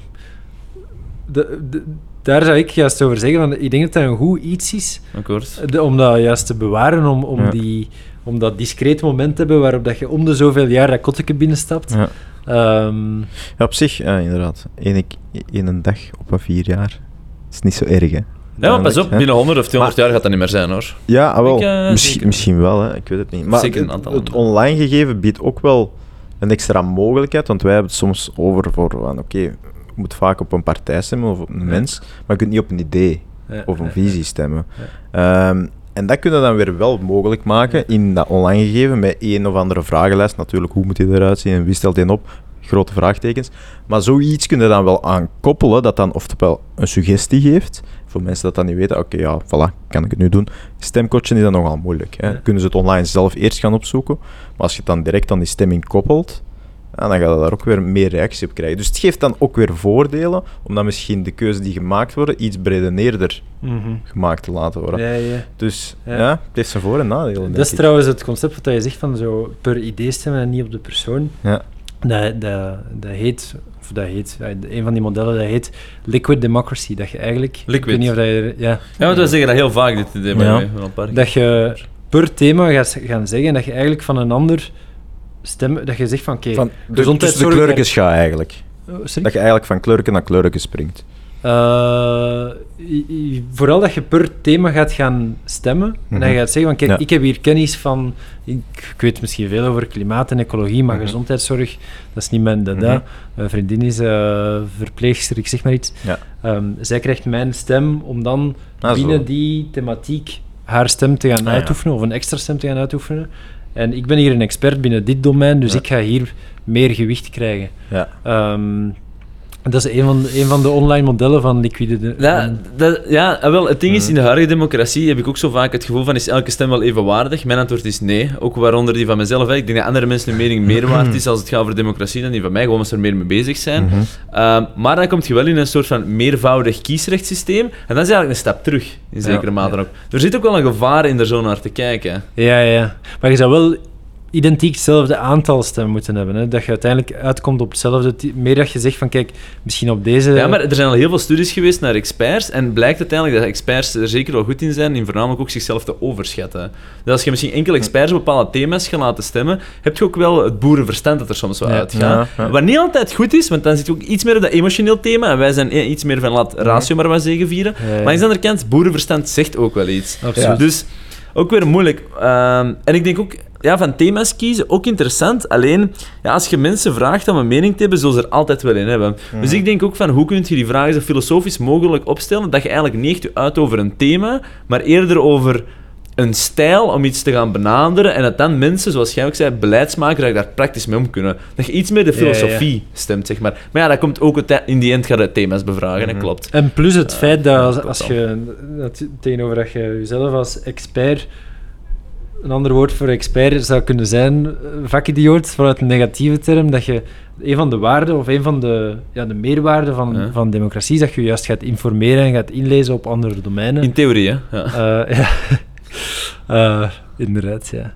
De, de- daar zou ik juist over zeggen, van, ik denk dat dat een goed iets is, de- om dat juist te bewaren, om, om, Ja. die, om dat discreet moment te hebben waarop dat je om de zoveel jaar dat kotteke binnenstapt. Ja. Ehm, Ja, op zich, ja, inderdaad. Eén, één dag op een vier jaar. is niet zo erg, hè. Ja, maar pas op, hè. binnen 100 of 200 jaar gaat dat niet meer zijn hoor. Ja, ah, wel. Ik, eh, misschien, misschien wel, hè. ik weet het niet. Maar Zeker een het, aantal. het online gegeven biedt ook wel een extra mogelijkheid, want wij hebben het soms over voor, van, oké, je moet vaak op een partij stemmen of op een mens, maar je kunt niet op een idee ja, of een visie stemmen. Ehm, en dat kunnen we dan weer wel mogelijk maken in dat online gegeven met één of andere vragenlijst. Natuurlijk, hoe moet die eruit zien en wie stelt die op? Grote vraagtekens. Maar zoiets kun je dan wel aan koppelen, dat dan oftewel een suggestie geeft. Voor mensen dat dan niet weten, oké, ja, voilà, kan ik het nu doen. Stemcoachen is dan nogal moeilijk. Hè. Kunnen ze het online zelf eerst gaan opzoeken. Maar als je het dan direct aan die stemming koppelt, dan ga je daar ook weer meer reactie op krijgen. Dus het geeft dan ook weer voordelen, omdat misschien de keuzes die gemaakt worden iets bredeneerder Mhm. gemaakt te laten worden. Ja, ja. Dus Ja. ja. het heeft zijn voor- en nadelen. Dat is ik. trouwens het concept wat je zegt van zo per idee stemmen en niet op de persoon. Ja. Dat, dat, dat heet, of dat heet, een van die modellen, dat heet liquid democracy. Dat je eigenlijk, ik Liquid. weet niet of dat je, ja, Ja, want wij zeggen dat heel vaak, dit idee, maar Ja. dat je per thema gaat gaan zeggen en dat je eigenlijk van een ander stem, dat je zegt van oké, Van, de, tussen de gaat eigenlijk. Oh, sorry? Dat je eigenlijk van kleurken naar kleurken springt. Eh, vooral dat je per thema gaat gaan stemmen. En dat je gaat zeggen van, kijk, Ja. ik heb hier kennis van... Ik, ik weet misschien veel over klimaat en ecologie, maar Mhm. gezondheidszorg, dat is niet mijn dada. Mhm. Mijn vriendin is eh, verpleegster, ik zeg maar iets. Ja. Ehm, zij krijgt mijn stem om dan Ah, zo. binnen die thematiek haar stem te gaan Ah, ja. uitoefenen, of een extra stem te gaan uitoefenen. En ik ben hier een expert binnen dit domein, dus ik ga hier meer gewicht krijgen. Ja. Ehm, dat is een van, de, een van de online modellen van liquide... de- Ja, dat, ja, ah, wel, het ding is, in de huidige democratie heb ik ook zo vaak het gevoel van, is elke stem wel evenwaardig? Mijn antwoord is nee, ook waaronder die van mezelf. Hè. Ik denk dat andere mensen hun mening meer waard is als het gaat over democratie dan die van mij, gewoon omdat ze er meer mee bezig zijn. Mhm. Ehm, maar dan kom je wel in een soort van meervoudig kiesrechtssysteem, en dat is eigenlijk een stap terug, in zekere Ja. mate ook. Er zit ook wel een gevaar in er zo naar te kijken. Ja, ja. Maar je zou wel identiek hetzelfde aantal stemmen moeten hebben. Hè? Dat je uiteindelijk uitkomt op hetzelfde... Meer dat je zegt van, kijk, misschien op deze... Ja, maar er zijn al heel veel studies geweest naar experts en blijkt uiteindelijk dat experts er zeker wel goed in zijn in voornamelijk ook zichzelf te overschatten. Dus als je misschien enkel experts op bepaalde thema's gaat laten stemmen, heb je ook wel het boerenverstand dat er soms wel Ja. uitgaat. Ja, ja. Wat niet altijd goed is, want dan zit je ook iets meer op dat emotioneel thema en wij zijn eh, iets meer van laat ratio maar wat zeggen vieren. Ja, ja. Maar aan de andere kant, boerenverstand zegt ook wel iets. Absoluut. Dus ook weer moeilijk. Ehm, en ik denk ook, ja, van thema's kiezen, ook interessant. Alleen, ja, als je mensen vraagt om een mening te hebben, zullen ze er altijd wel in hebben. Dus ik denk ook van, hoe kun je die vragen zo filosofisch mogelijk opstellen, dat je eigenlijk niet echt uit over een thema, maar eerder over een stijl om iets te gaan benaderen en dat dan mensen, zoals jij ook zei, beleidsmakers, dat daar praktisch mee om kunnen. Dat je iets meer de Ja, ja, ja. filosofie stemt, zeg maar. Maar ja, dat komt ook in die end gaat het thema's bevragen, dat klopt. En plus het feit dat als, je dat, tegenover dat je jezelf als expert, een ander woord voor expert zou kunnen zijn, eh, vakidioot, vanuit een negatieve term, dat je een van de waarden of een van de, ja, de meerwaarden van, Ja. van democratie is dat je juist gaat informeren en gaat inlezen op andere domeinen. In theorie, hè. Ja. Eh, ja. Eh, inderdaad, ja.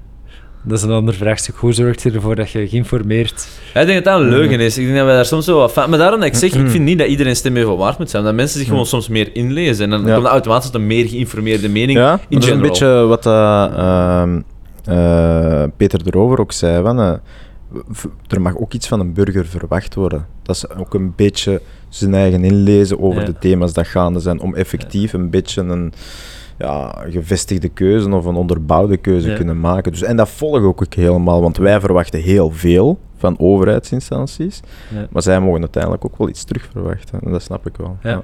Dat is een ander vraagstuk. Hoe zorg je ervoor dat je geïnformeerd... Ja, ik denk dat dat een leugen is. Ik denk dat wij daar soms zo wat van... Maar daarom dat ik zeg, ik vind niet dat iedereen stem even waard moet zijn. Dat mensen zich gewoon soms meer inlezen. En dan Ja. komt er automatisch tot een meer geïnformeerde mening Ja, in dat is een beetje wat dat, ehm, eh, Peter erover ook zei. Van, eh, er mag ook iets van een burger verwacht worden. Dat is ook een beetje zijn eigen inlezen over Ja. de thema's dat gaande zijn, om effectief een beetje een ja, gevestigde keuze of een onderbouwde keuze Ja. kunnen maken. Dus, en dat volg ook ik helemaal, want wij verwachten heel veel van overheidsinstanties, Ja. maar zij mogen uiteindelijk ook wel iets terug verwachten. En dat snap ik wel. Ja.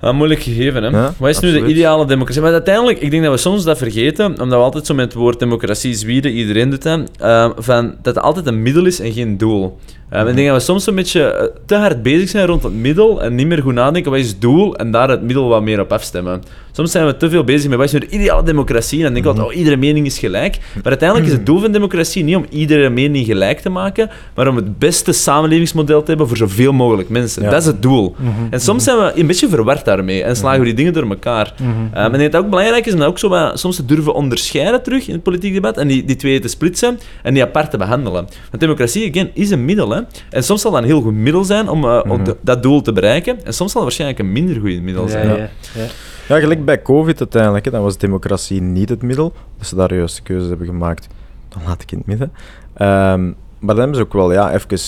Ja, moeilijk gegeven, hè. Ja, Wat is nu de ideale democratie? Maar uiteindelijk, ik denk dat we soms dat vergeten, omdat we altijd zo met het woord democratie zwieren, iedereen doet dat, eh, van, dat het altijd een middel is en geen doel. Eh, Ik denk dat we soms een beetje eh, te hard bezig zijn rond het middel en niet meer goed nadenken wat is het doel en daar het middel wat meer op afstemmen. Soms zijn we te veel bezig met wat is nu de ideale democratie en dan denken we altijd, oh, iedere mening is gelijk. Maar uiteindelijk is het doel van democratie niet om iedere mening gelijk te maken, maar om het beste samenlevingsmodel te hebben voor zoveel mogelijk mensen. Ja. Dat is het doel. En soms zijn we een beetje verward daarmee en slagen we die dingen door elkaar. Mhm. Eh, maar ik denk dat het ook belangrijk is om dat ook zo wat, soms te durven onderscheiden terug in het politiek debat en die, die twee te splitsen en die apart te behandelen. Want democratie, again, is een middel. Hè? En soms zal dat een heel goed middel zijn om, eh, om de- dat doel te bereiken. En soms zal het waarschijnlijk een minder goed middel zijn. ja, ja. Ja, gelijk bij COVID uiteindelijk. Hè, dan was democratie niet het middel. Als ze daar de juiste keuzes hebben gemaakt, dan laat ik in het midden. Ehm, maar dan hebben ze ook wel ja, even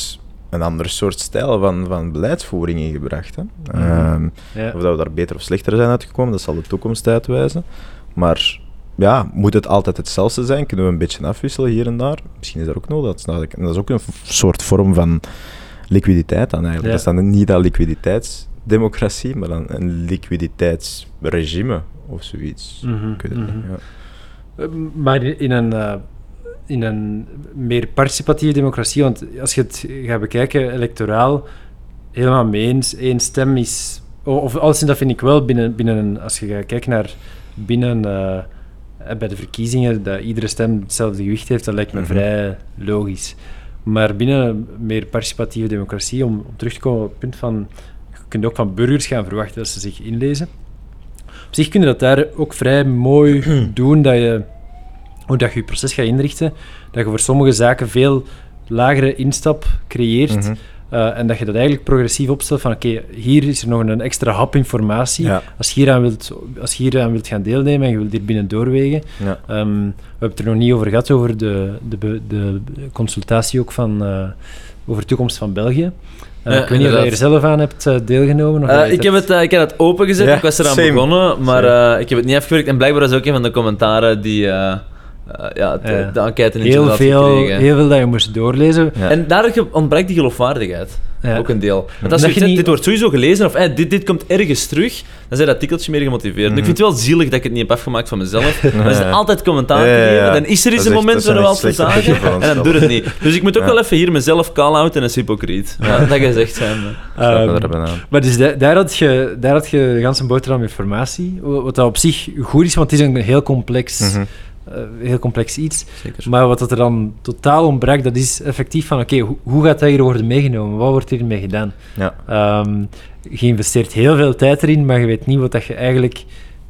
een ander soort stijl van, van beleidsvoering ingebracht. Hè. Ehm, Ja. Of dat we daar beter of slechter zijn uitgekomen, dat zal de toekomst uitwijzen. Maar ja, moet het altijd hetzelfde zijn? Kunnen we een beetje afwisselen hier en daar? Misschien is dat ook nodig. Dat is, en dat is ook een soort vorm van liquiditeit dan eigenlijk. Ja. Dat is dan niet dat liquiditeitsdemocratie, maar dan een liquiditeitsregime of zoiets. Mhm, mhm. ja. Eh, Maar in een, eh, in een meer participatieve democratie, want als je het gaat bekijken, electoraal, helemaal mee eens, één stem is... Of alleszins, dat vind ik wel binnen, binnen. Als je gaat kijken naar binnen... eh, bij de verkiezingen, dat iedere stem hetzelfde gewicht heeft, dat lijkt me Mhm. vrij logisch. Maar binnen een meer participatieve democratie, om, om terug te komen op het punt van... Je kunt ook van burgers gaan verwachten dat ze zich inlezen. Op zich kun je dat daar ook vrij mooi doen, dat je, hoe dat je je proces gaat inrichten, dat je voor sommige zaken veel lagere instap creëert Mhm. Eh, en dat je dat eigenlijk progressief opstelt van oké, hier is er nog een extra hap informatie. Ja. Als je hieraan wilt, als je hieraan wilt gaan deelnemen en je wilt hier binnen doorwegen. Ja. Ehm, we hebben het er nog niet over gehad, over de, de, de consultatie ook van, eh, over de toekomst van België. Eh, Ja, ik weet niet of je er zelf aan hebt deelgenomen. Of ik, heb het, ik heb het opengezet, Ja, ik was eraan same. begonnen, maar ik heb het niet afgewerkt. En blijkbaar was ook een van de commentaren die eh, ja, Ja. de enquête heel veel, gekregen. heel veel dat je moest doorlezen. Ja. En daar ontbreekt die geloofwaardigheid. Ja. Ook een deel. Want Dat als je, je niet- dit wordt sowieso gelezen, of eh, dit, dit komt ergens terug, dan zijn dat artikeltje meer gemotiveerd. En Ik vind het wel zielig dat ik het niet heb afgemaakt van mezelf. Maar als er altijd commentaar Ja, ja, te ja. geven, dan is er eens een is moment dat waar we wel te zagen, en dan doe het niet. Dus ik moet ook Ja. wel even hier mezelf call-outen en is hypocriet. Ja, dat gezegd zijn. Ehm. Maar dus da- daar, had je, daar had je de ganse boterham informatie, wat dat op zich goed is, want het is een heel complex, Mhm. Heel complex iets. Zeker. Maar wat dat er dan totaal ontbrak, dat is effectief van, oké, hoe, hoe gaat dat hier worden meegenomen? Wat wordt hiermee gedaan? Ja. Ehm, je investeert heel veel tijd erin, maar je weet niet wat dat je eigenlijk,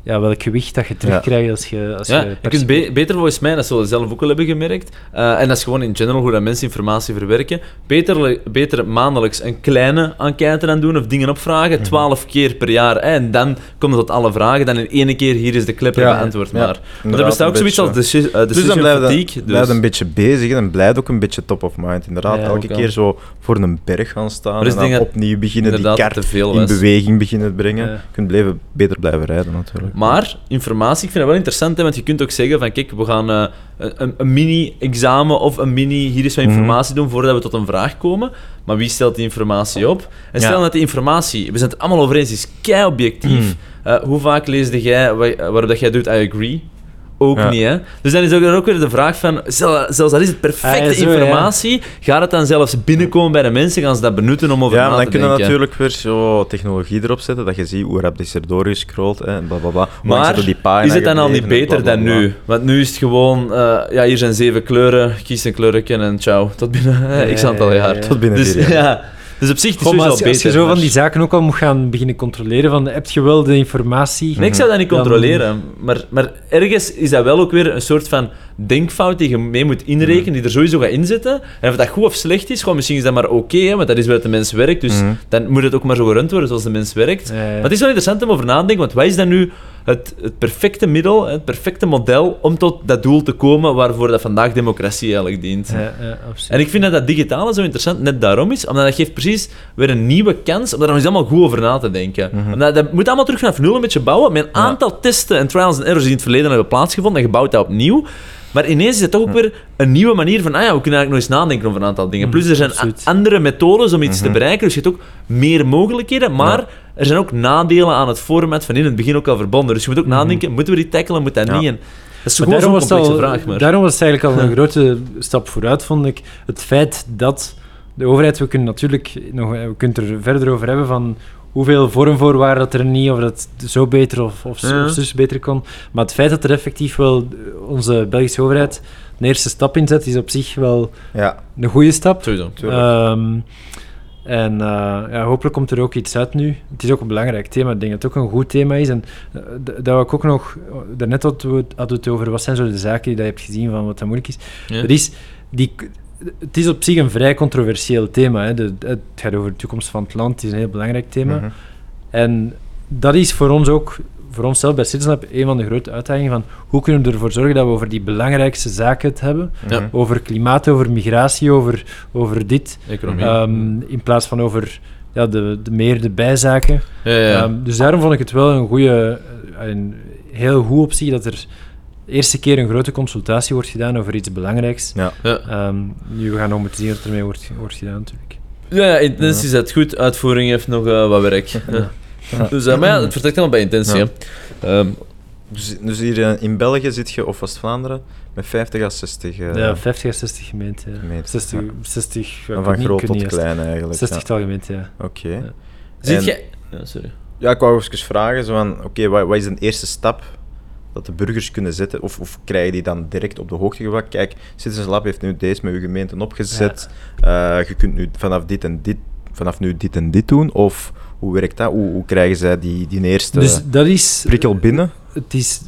ja, welk gewicht dat je terugkrijgt als je, als Ja, je je kunt be- beter volgens mij, dat zullen we zelf ook wel hebben gemerkt, eh, en dat is gewoon in general hoe dat mensen informatie verwerken, beter, beter maandelijks een kleine enquête aan doen of dingen opvragen, twaalf keer per jaar, hè, en dan komt het tot alle vragen, dan in één keer, hier is de klepper, Ja, beantwoord ja, maar. Inderdaad, er bestaat ook zoiets als deci- uh, Dus dan decision blijft fatigue. Dus. blijft een beetje bezig en blijft ook een beetje top of mind. Inderdaad, Ja, elke keer zo voor een berg gaan staan Maar en dan opnieuw beginnen die veel in beweging beginnen te brengen. Ja. Je kunt blijven, beter blijven rijden natuurlijk. Maar informatie, ik vind dat wel interessant, hè, want je kunt ook zeggen van kijk, we gaan eh, een, een mini-examen of een mini, hier is wat Mhm. informatie doen voordat we tot een vraag komen. Maar wie stelt die informatie op? En stel Ja. dat die informatie, we zijn het allemaal over eens, is kei objectief. Mhm. Eh, hoe vaak leesde jij wa- waarop dat jij doet, I agree? Ook Ja. niet, hè? Dus dan is ook, er ook weer de vraag van, zel- zelfs al is het perfecte Ah, ja, zo, ja. informatie, gaat het dan zelfs binnenkomen bij de mensen, gaan ze dat benutten om over Ja, na maar dan te kunnen we denken? natuurlijk weer zo technologie erop zetten, dat je ziet hoe rap is er doorgescrolld en bla bla bla. Hoe lang Maar die is het dan al niet beter bla, dan nu? Want nu is het gewoon, eh, ja, hier zijn zeven kleuren, kies een kleuretje en ciao. Tot binnen x aantal ja, ja, jaar. ja. Tot binnen Dus, vier jaar. ja, dus op zich is het Goh, maar sowieso als, al als je beter. zo van die zaken ook al moet gaan beginnen controleren, van, heb je wel de informatie? Nee, ik zou dat niet controleren. Maar, maar ergens is dat wel ook weer een soort van denkfout die je mee moet inrekenen, die er sowieso gaat inzetten. En of dat goed of slecht is, gewoon misschien is dat maar oké, want dat is waar de mens werkt. Dus Mhm. dan moet het ook maar zo gerund worden zoals de mens werkt. Ja, ja. Maar het is wel interessant om over na te denken, want wat is dan nu het, het perfecte middel, het perfecte model om tot dat doel te komen waarvoor dat vandaag democratie eigenlijk dient? Ja, ja, absoluut. En ik vind dat dat digitale zo interessant net daarom is, omdat dat geeft precies weer een nieuwe kans om daar nog eens allemaal goed over na te denken. Mhm. Omdat dat moet allemaal terug vanaf nul een beetje bouwen, met een aantal testen en trials en errors die in het verleden hebben plaatsgevonden en je bouwt dat opnieuw. Maar ineens is het toch ook weer een nieuwe manier van, ah ja, we kunnen eigenlijk nog eens nadenken over een aantal dingen. Plus er zijn Mhm, absoluut. a- andere methodes om iets te bereiken, dus je hebt ook meer mogelijkheden, maar er zijn ook nadelen aan het format van in het begin ook al verbonden. Dus je moet ook nadenken, moeten we die tackelen, moet dat Ja. niet? En dat is Maar gewoon zo'n was al- vraag. Maar. Daarom was het eigenlijk al een grote stap vooruit, vond ik. Het feit dat de overheid, we kunnen natuurlijk nog, we kunnen er verder over hebben van hoeveel vormvoorwaarden dat er niet, of dat het zo beter of, of, zo- Ja. of zus beter kon. Maar het feit dat er effectief wel onze Belgische overheid een eerste stap inzet, is op zich wel Ja, een goede stap. Tuurlijk. Ehm, en eh, ja, hopelijk komt er ook iets uit nu. Het is ook een belangrijk thema. Ik denk dat het ook een goed thema is. En eh, dat ik ook nog... Daarnet hadden we het- hadden we het over wat zijn zo de zaken die je hebt gezien van wat dat moeilijk is. Ja. Dat is die, het is op zich een vrij controversieel thema. Hè. De, het gaat over de toekomst van het land. Het is een heel belangrijk thema. Mhm. En dat is voor ons ook, voor onszelf bij Citizen Lab, een van de grote uitdagingen van hoe kunnen we ervoor zorgen dat we over die belangrijkste zaken het hebben. Ja. Mhm. Over klimaat, over migratie, over, over dit. Economie. Ehm, in plaats van over ja, de, de meer de bijzaken. ja, ja. Ehm, dus daarom vond ik het wel een goede, een heel goed optie dat er de eerste keer een grote consultatie wordt gedaan over iets belangrijks. Ja. ja. Ehm, nu we gaan nog moeten zien wat ermee wordt, wordt gedaan natuurlijk. Ja, ja, intentie is het goed. Uitvoering heeft nog eh, wat werk. Ja. Dus, eh, maar ja, het vertrekt allemaal bij intentie. Ja. hè. Ehm, Dus, dus hier eh, in België zit je, of West-Vlaanderen, met 50 à 60 eh, ja, 50 à 60 gemeenten. Ja. gemeenten, 60, ja. 60 ja, en ik van groot tot niet juist. klein eigenlijk. 60 ja. tal gemeenten, ja. Oké. Ja. Ziet En- jij... Ja, sorry. Ja, ik wou even vragen, zo van, oké, wat, wat is de eerste stap dat de burgers kunnen zetten? Of, of krijgen die dan direct op de hoogte gebracht? Kijk, Citizens Lab heeft nu deze met uw gemeente opgezet. Eh, je kunt nu vanaf dit en dit, vanaf nu dit en dit doen. Of hoe werkt dat? Hoe, hoe krijgen zij die, die eerste Dus dat is... prikkel binnen? het is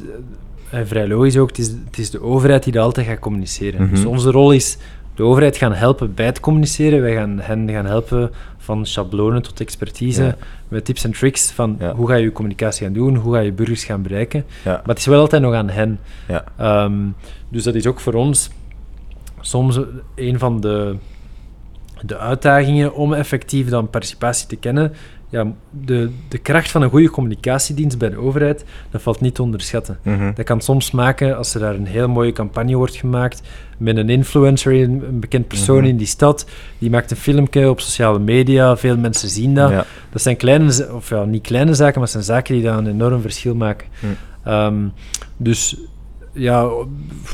eh, vrij logisch ook, het is, het is de overheid die dat altijd gaat communiceren. Mhm. Dus onze rol is de overheid gaan helpen bij het communiceren. Wij gaan hen gaan helpen van schablonen tot expertise, Ja. met tips en tricks van Ja. hoe ga je je communicatie gaan doen, hoe ga je burgers gaan bereiken. Ja. Maar het is wel altijd nog aan hen. Ja. Ehm, dus dat is ook voor ons soms een van de de uitdagingen om effectief dan participatie te kennen. Ja, de, de kracht van een goede communicatiedienst bij de overheid, dat valt niet te onderschatten. Mhm. Dat kan soms maken als er daar een heel mooie campagne wordt gemaakt met een influencer, een, een bekend persoon Mhm. in die stad, die maakt een filmpje op sociale media, veel mensen zien dat. Ja. Dat zijn kleine, of ja, niet kleine zaken, maar het zijn zaken die dan een enorm verschil maken. Hm. Ehm, dus ja,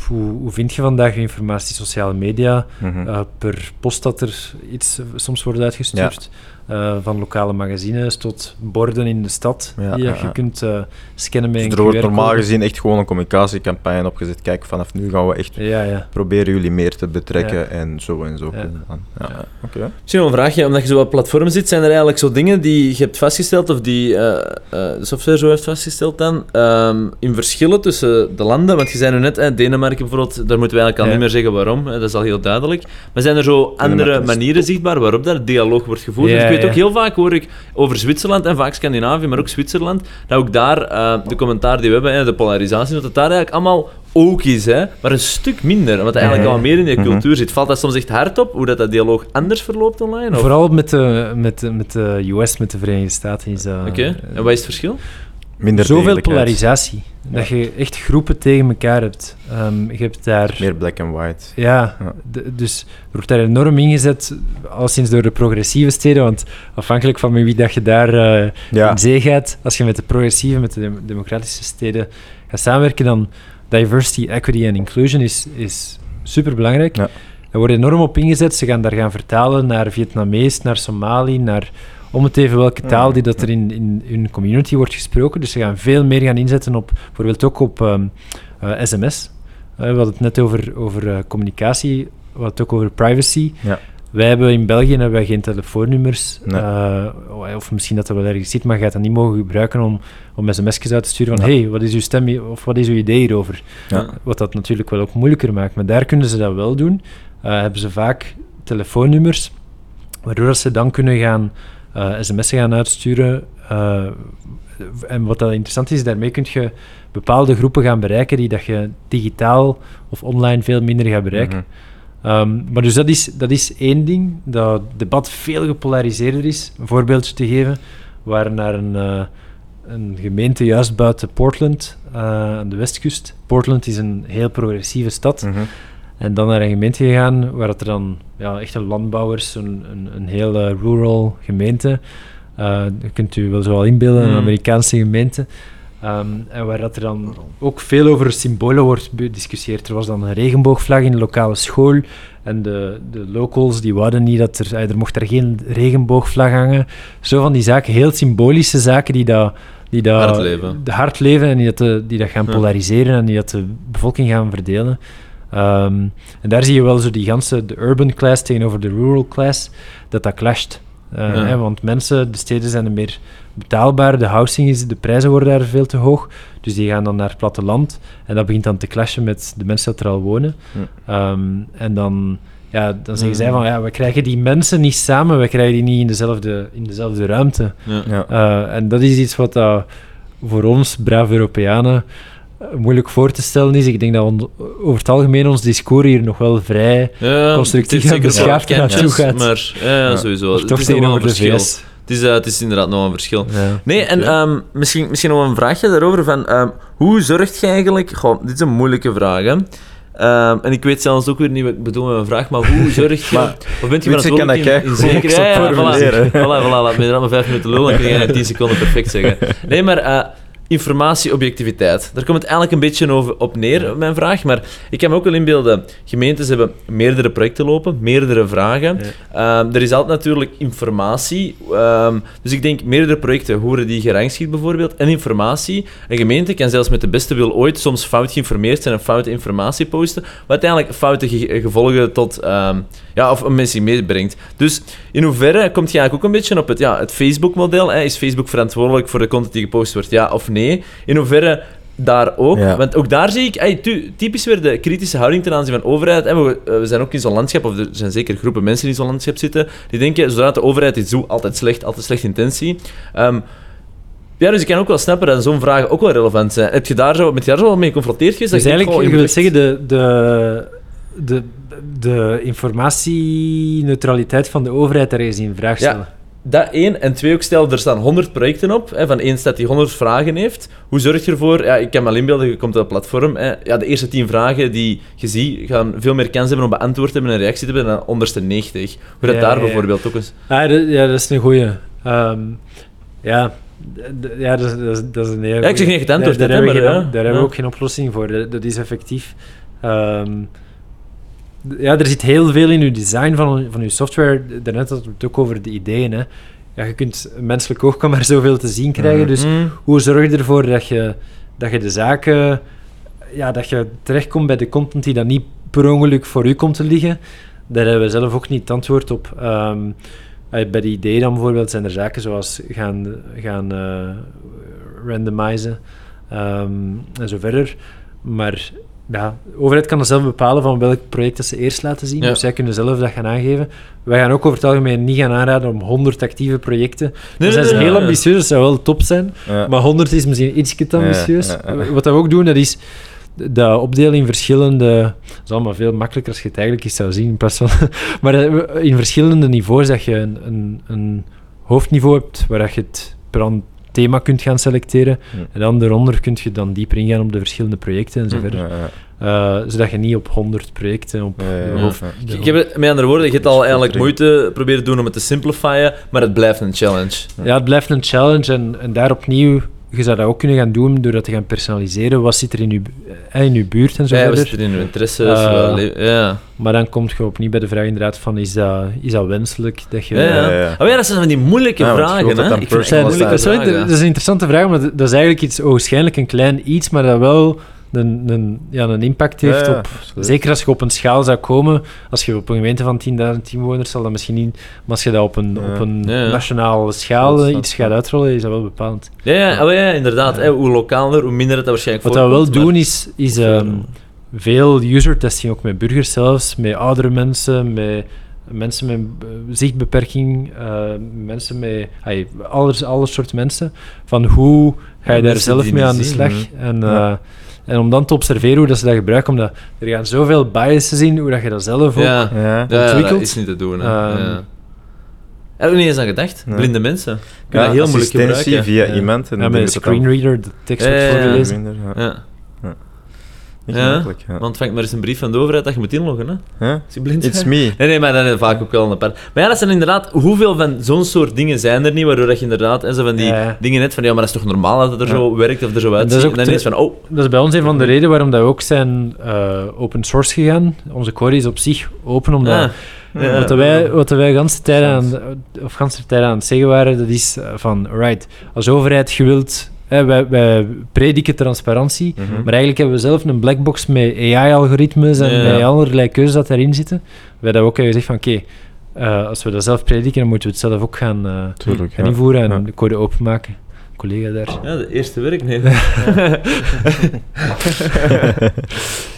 hoe, hoe vind je vandaag informatie sociale media? Mhm. Eh, per post dat er iets soms wordt uitgestuurd. Eh, van lokale magazines tot borden in de stad Ja, die ja, je ja. kunt eh, scannen met Dus een er wordt normaal gezien echt gewoon een communicatiecampagne opgezet. Kijk, vanaf nu gaan we echt Ja, ja. proberen jullie meer te betrekken Ja. en zo en zo. Ja. Oké. Misschien nog een vraagje, omdat je zo op platformen zit, zijn er eigenlijk zo dingen die je hebt vastgesteld, of die eh, eh, de software zo heeft vastgesteld dan, ehm, in verschillen tussen de landen? Want je zei nu net, eh, Denemarken bijvoorbeeld, daar moeten we eigenlijk al Ja. niet meer zeggen waarom, hè, dat is al heel duidelijk. Maar zijn er zo andere manieren zichtbaar waarop dat dialoog wordt gevoerd? Weet ook heel vaak, hoor ik over Zwitserland en vaak Scandinavië, maar ook Zwitserland, dat ook daar eh, de commentaar die we hebben, hè, de polarisatie, dat het daar eigenlijk allemaal ook is, hè, maar een stuk minder, omdat eigenlijk al meer in die Mhm. cultuur zit. Valt dat soms echt hard op, hoe dat, dat dialoog anders verloopt online? Of? Vooral met de, met, met de US, met de Verenigde Staten, is. Oké, en wat is het verschil? Minder Zoveel polarisatie. Dat je echt groepen tegen elkaar hebt. Ehm, je hebt daar... Meer black and white. Ja, Ja. de- dus er wordt daar enorm ingezet, al sinds door de progressieve steden, want afhankelijk van met wie dat je daar Ja. in zee gaat, als je met de progressieve, met de dem- democratische steden gaat samenwerken, dan diversity, equity en inclusion is, is superbelangrijk. Ja. Er wordt enorm op ingezet. Ze gaan daar gaan vertalen naar Vietnamees, naar Somali, naar om het even welke taal die dat er in, in hun community wordt gesproken. Dus ze gaan veel meer gaan inzetten op, bijvoorbeeld ook op ehm, eh, sms. Eh, we hadden het net over, over eh, communicatie, we hadden het ook over privacy. Ja. Wij hebben in België hebben wij geen telefoonnummers. Nee. of misschien dat er wel ergens zit, maar je gaat dat niet mogen gebruiken om, om sms'jes uit te sturen van Ja. hey, wat is uw stem hier- of wat is uw idee hierover? Ja. Wat dat natuurlijk wel ook moeilijker maakt. Maar daar kunnen ze dat wel doen. Hebben ze vaak telefoonnummers, waardoor dat ze dan kunnen gaan eh, sms'en gaan uitsturen. eh, en wat dat interessant is, daarmee kun je bepaalde groepen gaan bereiken die dat je digitaal of online veel minder gaat bereiken. Mhm. Ehm, maar dus dat is, dat is één ding, dat het debat veel gepolariseerder is. Een voorbeeldje te geven, we waren naar een, eh, een gemeente juist buiten Portland, aan de westkust. Portland is een heel progressieve stad. Mhm. En dan naar een gemeente gegaan, waar dat er dan ja, echte landbouwers, een, een, een heel eh, rural gemeente, eh dat kunt u wel zo wel inbeelden, een Mm. Amerikaanse gemeente. Ehm, en waar dat er dan ook veel over symbolen wordt bediscussieerd. Er was dan een regenboogvlag in de lokale school. En de, de locals die wouden niet dat er... eh, Er mocht er geen regenboogvlag hangen. Zo van die zaken, heel symbolische zaken die dat... Die dat Hard leven. De hard leven en die dat, de- die dat gaan Ja. polariseren en die dat de bevolking gaan verdelen. Ehm, en daar zie je wel zo die ganse de urban class tegenover de rural class, dat dat clasht. Eh, Ja. hè, want mensen, de steden zijn er meer betaalbaar, de housing is, de prijzen worden daar veel te hoog, dus die gaan dan naar het platteland en dat begint dan te clashen met de mensen dat er al wonen. Hm. Ehm, en dan, ja, dan zeggen Mm. zij van, ja, we krijgen die mensen niet samen, we krijgen die niet in dezelfde, in dezelfde ruimte. Ja. Ja. Eh, en dat is iets wat dat voor ons, brave Europeanen, moeilijk voor te stellen is. Ik denk dat on- over het algemeen ons discours hier nog wel vrij Ja, Constructief het en beschaafd naartoe gaat. Maar ja, sowieso. Maar Het toch is nog een tegenover de verschil. VS. Het is, eh, het is inderdaad nog een verschil. Ja. Nee, en ehm, misschien, misschien nog een vraagje daarover. Van, ehm, hoe zorg je eigenlijk... Goh, dit is een moeilijke vraag, hè. Ehm, en ik weet zelfs ook weer niet wat ik bedoel met mijn vraag, maar hoe zorg je... Maar, of bent je je, ik kan dat in, in zeker... Ja, ja, voilà, voilà, voilà, laat me er maar vijf minuten lullen, dan kun jij in tien seconden perfect zeggen. Nee, maar... eh, Informatie-objectiviteit. Daar komt het eigenlijk een beetje over op neer, mijn vraag. Maar ik kan me ook wel inbeelden, gemeentes hebben meerdere projecten lopen, meerdere vragen. Ehm, er is altijd natuurlijk informatie. Ehm, dus ik denk, meerdere projecten, hoe worden die gerangschikt bijvoorbeeld? En informatie. Een gemeente kan zelfs met de beste wil ooit soms fout geïnformeerd zijn en foute informatie posten, wat uiteindelijk foute ge- gevolgen tot... ehm, ja, of een mensen meebrengt. Dus in hoeverre komt je eigenlijk ook een beetje op het, ja, het Facebook-model? Is Facebook verantwoordelijk voor de content die gepost wordt, ja of nee? In hoeverre daar ook? Ja. Want ook daar zie ik ey, tu- typisch weer de kritische houding ten aanzien van de overheid. En we, eh, we zijn ook in zo'n landschap, of er zijn zeker groepen mensen die in zo'n landschap zitten, die denken, zodra de overheid iets doet, altijd slecht, altijd slechte intentie. Ehm, ja, dus ik kan ook wel snappen dat zo'n vragen ook wel relevant zijn. Heb je daar zo, met je daar zo mee geconfronteerd geweest? Dus Dat eigenlijk, je je wil zeggen, de, de, de, de informatieneutraliteit van de overheid daar eens in vraag Ja. Dat één. En twee ook, stel, er staan 100 projecten op. Hè, van één staat die 100 vragen heeft. Hoe zorg je ervoor? Ja, ik kan me al inbeelden, je komt op dat platform. Hè, ja, de eerste 10 vragen die je ziet, gaan veel meer kans hebben om beantwoord te hebben en een reactie te hebben dan de onderste 90. Hoe dat Ja, daar ja. bijvoorbeeld ook eens... Ah, dat, ja, dat is een goeie. Ehm, ja, ja dat, is, dat, is, dat is een hele Ja, ik zeg niet het antwoord daar, hebben we geen- Daar ja. hebben we Ja. ook geen oplossing voor. Dat, dat is effectief. Ehm, ja, er zit heel veel in je design van, van je software. Daarnet hadden we het ook over de ideeën. Hè. Ja, je kunt, menselijk oog kan maar zoveel te zien krijgen. Mhm. Dus hoe zorg je ervoor dat je, dat je de zaken... Ja, dat je terechtkomt bij de content die dan niet per ongeluk voor u komt te liggen. Daar hebben we zelf ook niet het antwoord op. Ehm, eh, bij de ideeën dan bijvoorbeeld zijn er zaken zoals gaan, gaan eh, randomizen ehm, en zo verder. Maar ja, de overheid kan dan zelf bepalen van welk project dat ze eerst laten zien. Ja. Dus zij kunnen zelf dat gaan aangeven. Wij gaan ook over het algemeen niet gaan aanraden om 100 actieve projecten. Nee, ze nee, heel nee. ambitieus, dat zou wel top zijn. Ja. Maar 100 is misschien iets te ambitieus. Ja, ja, ja. Wat dat we ook doen, dat is de opdelen in verschillende... Dat is allemaal veel makkelijker als je het eigenlijk eens zou zien. In plaats van, maar eh, in verschillende niveaus, dat je een, een, een hoofdniveau hebt waar dat je het per an thema kunt gaan selecteren. En dan daaronder kun je dan dieper ingaan op de verschillende projecten en zo verder. Ja, ja. Eh, zodat je niet op 100 projecten op Ja, ja, de ja. hoofd... Ik heb het, met andere woorden, je hebt al eigenlijk moeite proberen te doen om het te simplifyen, maar het blijft een challenge. Ja, het blijft een challenge en, en daar opnieuw, je zou dat ook kunnen gaan doen door dat te gaan personaliseren. Wat zit er in je, eh, in je buurt en zo Ja, we verder. zitten in uw interesse. Eh, ja. Maar dan kom je opnieuw bij de vraag inderdaad van, is dat, is dat wenselijk dat je... Ja, ja. Oh ja, dat zijn van die moeilijke je vragen, hè? Ik vind Dat, moeilijke sorry, vragen. dat is een interessante vraag, maar dat is eigenlijk iets ogenschijnlijk een klein iets, maar dat wel een, een, ja, een impact heeft Ja, ja, op... absoluut. Zeker als je op een schaal zou komen, als je op een gemeente van 10.000 inwoners zal dat misschien niet... Maar als je dat op een, Ja. op een Ja, ja. nationale schaal Dat eh, iets gaat uitrollen, is dat wel bepalend. Ja, ja, oh ja inderdaad. Ja. hè, hoe lokaler, hoe minder het dat waarschijnlijk Wat we wel maar- doen is, is ehm, veel user testing, ook met burgers zelfs, met oudere mensen, met mensen met eh, zichtbeperking, eh, mensen met alle, alle soorten mensen. Van hoe ga je Ja, daar zelf mee aan de slag? En, Ja. En om dan te observeren hoe dat ze dat gebruiken, omdat er gaan zoveel biases in, hoe dat je dat zelf ook... Ja, Ja. ja, dat is niet te doen. Hè. Ehm, ja. Heb je niet eens aan gedacht? Nee. Blinde mensen. Kun je Ja, dat heel moeilijk assistentie gebruiken. via Ja. iemand. En ja, met een screenreader de tekst wordt ja, ja. voorgelezen. Ja. Ja. Niet Ja, gemakkelijk, ja. Want vangt maar eens een brief van de overheid dat je moet inloggen, hè? Je blind It's me. Nee, nee, maar dan is vaak ook wel een apart. Maar ja, dat zijn inderdaad... Hoeveel van zo'n soort dingen zijn er niet, waardoor dat je inderdaad... En zo van die Ja, dingen net van, ja, maar dat is toch normaal dat het er Ja. zo werkt of er zo dat uitziet. is En, dan is van, oh... Dat is bij ons een van de redenen waarom dat we ook zijn eh, open source gegaan. Onze core is op zich open, omdat... ah, ja. Wat wij, wat wij de ganse tijd aan, of ganse tijd aan het zeggen waren, dat is eh, van, right, als overheid je wilt, hè, wij, wij prediken transparantie, Mhm. maar eigenlijk hebben we zelf een blackbox met AI-algoritmes en Ja. allerlei keuzes dat daarin zitten. Wij hebben ook gezegd van, oké, eh, als we dat zelf prediken, dan moeten we het zelf ook gaan, eh, Tuurlijk, gaan ja. invoeren en Ja. de code openmaken. Collega daar. Ja, de eerste werknemer.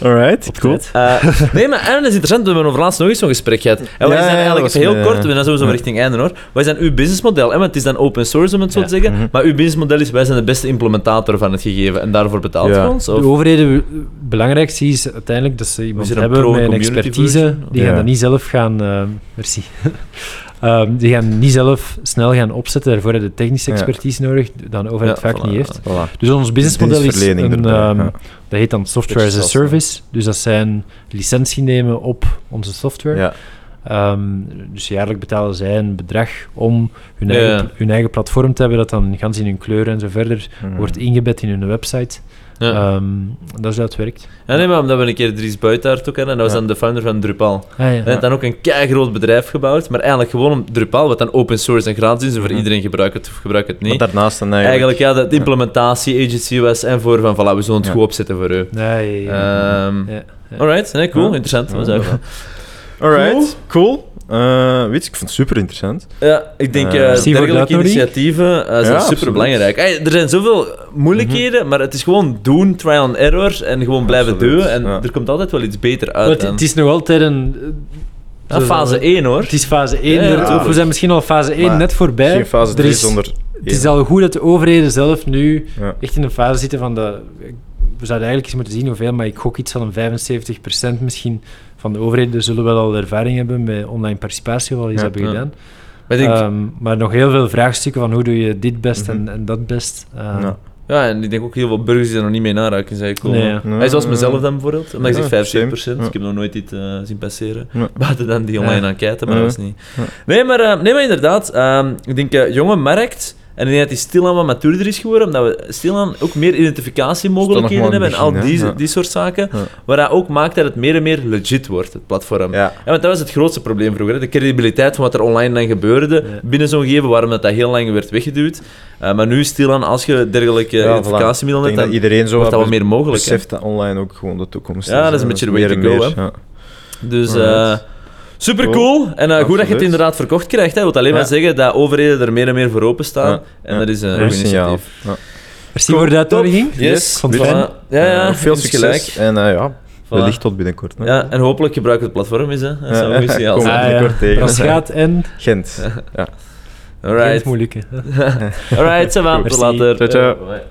Alright, cool. Eh, nee, maar en dat is interessant. We hebben over laatst nog eens zo'n gesprek gehad. En Ja, is dan ja, eigenlijk heel kort, eh, we zijn sowieso ja. richting einde hoor. Wat is dan uw businessmodel? hè? Want het is dan open source om het zo Ja. te zeggen. Mhm. Maar uw businessmodel is, wij zijn de beste implementator van het gegeven en daarvoor betaalt Ja. je ons? De Of? overheden, het belangrijkste is uiteindelijk dat ze iemand is een hebben pro- met een expertise. version? Die Ja. gaan dat niet zelf gaan... eh, merci. Ehm, die gaan niet zelf snel gaan opzetten. Daarvoor heb je technische Ja. expertise nodig, dat een overheid Ja, vaak voilà. niet heeft. Voilà. Dus ons businessmodel is een, erbij, ehm, dat heet dan software as a service. Dus dat zijn licentie nemen op onze software. Ehm, dus jaarlijk betalen zij een bedrag om hun, eigen, hun eigen platform te hebben, dat dan gans in hun kleuren en zo verder Mhm. wordt ingebed in hun website. Ja. Dat is hoe het werkt. Ja, nee, maar omdat we een keer Dries Buitaert ook hadden, en dat was Ja. dan de founder van Drupal. Ah, ja. Hij heeft dan ook een groot bedrijf gebouwd, maar eigenlijk gewoon om Drupal, wat dan open source en gratis is, en voor iedereen gebruikt het of gebruikt het Maar niet. daarnaast dan Eigenlijk eigenlijk... ja, dat de implementatie agency was en voor van, voilà, we zullen het Ja. goed opzetten voor u. Nee, ja. Ehm Ja, ja. Alright, nee, cool, Ja. interessant. Ja, was. Alright, cool. Eh weet je, ik vond het super interessant. Ja, ik denk de dergelijke initiatieven eh, zijn Ja, super belangrijk. er zijn zoveel moeilijkheden, maar het is gewoon doen, trial and error en gewoon blijven Absoluut, doen. En ja. er komt altijd wel iets beter uit. het, het is nog altijd een... Ja, fase 1 hoor. Het is fase 1. Ja, ja, er- tuurlijk. we zijn misschien al fase 1 Maar net voorbij. Geen fase Er 3 is- zonder... Het is al goed dat de overheden zelf nu Ja. echt in een fase zitten van de we zouden eigenlijk eens moeten zien hoeveel, maar ik gok iets van een 75% misschien van de overheden zullen wel al ervaring hebben met online participatie, wel iets Ja, hebben ja. gedaan. Maar ik denk, Ehm, maar nog heel veel vraagstukken van hoe doe je dit best Mhm. en, en dat best. Ehm, Ja. ja, en ik denk ook heel veel burgers die er nog niet mee naraken zijn gekomen. Nee, ja. Zoals mezelf dan bijvoorbeeld, omdat Ja, zegt 75%, same. Ja. ik heb nog nooit iets eh, zien passeren. Ja. Buiten dan die online Ja. enquête, maar Ja. dat was niet. Ja. Nee, maar, eh, nee, maar inderdaad, ehm, ik denk eh, jonge markt, en ik denk dat die stilaan wat matuurder is geworden, omdat we stilaan ook meer identificatiemogelijkheden hebben en al die? Ja. soort zaken, Ja. waar dat ook maakt dat het meer en meer legit wordt, het platform. Ja. Want dat was het grootste probleem vroeger, hè. de credibiliteit van wat er online dan gebeurde binnen zo'n gegeven, waarom dat, dat heel lang werd weggeduwd. Eh, maar nu stilaan, als je dergelijke identificatiemiddelen hebt, dan iedereen zo wordt dat wat meer mogelijk. hè. beseft dat online ook gewoon de toekomst Ja, dat is een beetje de way to go, hè. Dus. Super Cool. cool. En eh, goed dat je het inderdaad verkocht krijgt. Hè. wil alleen maar Ja. zeggen dat overheden er meer en meer voor openstaan. Ja. En Ja. dat is een Goed goed signaal. initiatief. Ja. Merci voor de uitnodiging. Yes. Vond. Ja, ja. Eh, veel succes. gelijk. En eh, ja, Voilà. wellicht tot binnenkort. hè. Ja, en hopelijk gebruik het platform eens. Hè. Dat zou een goed signaal Kom zijn. Ah, ja. binnenkort tegen. Rasgaat en Gent. Ja. Gent Alright. moeilijke. Alright, ça va. Goed. Tot later. Ciao, ciao. Eh.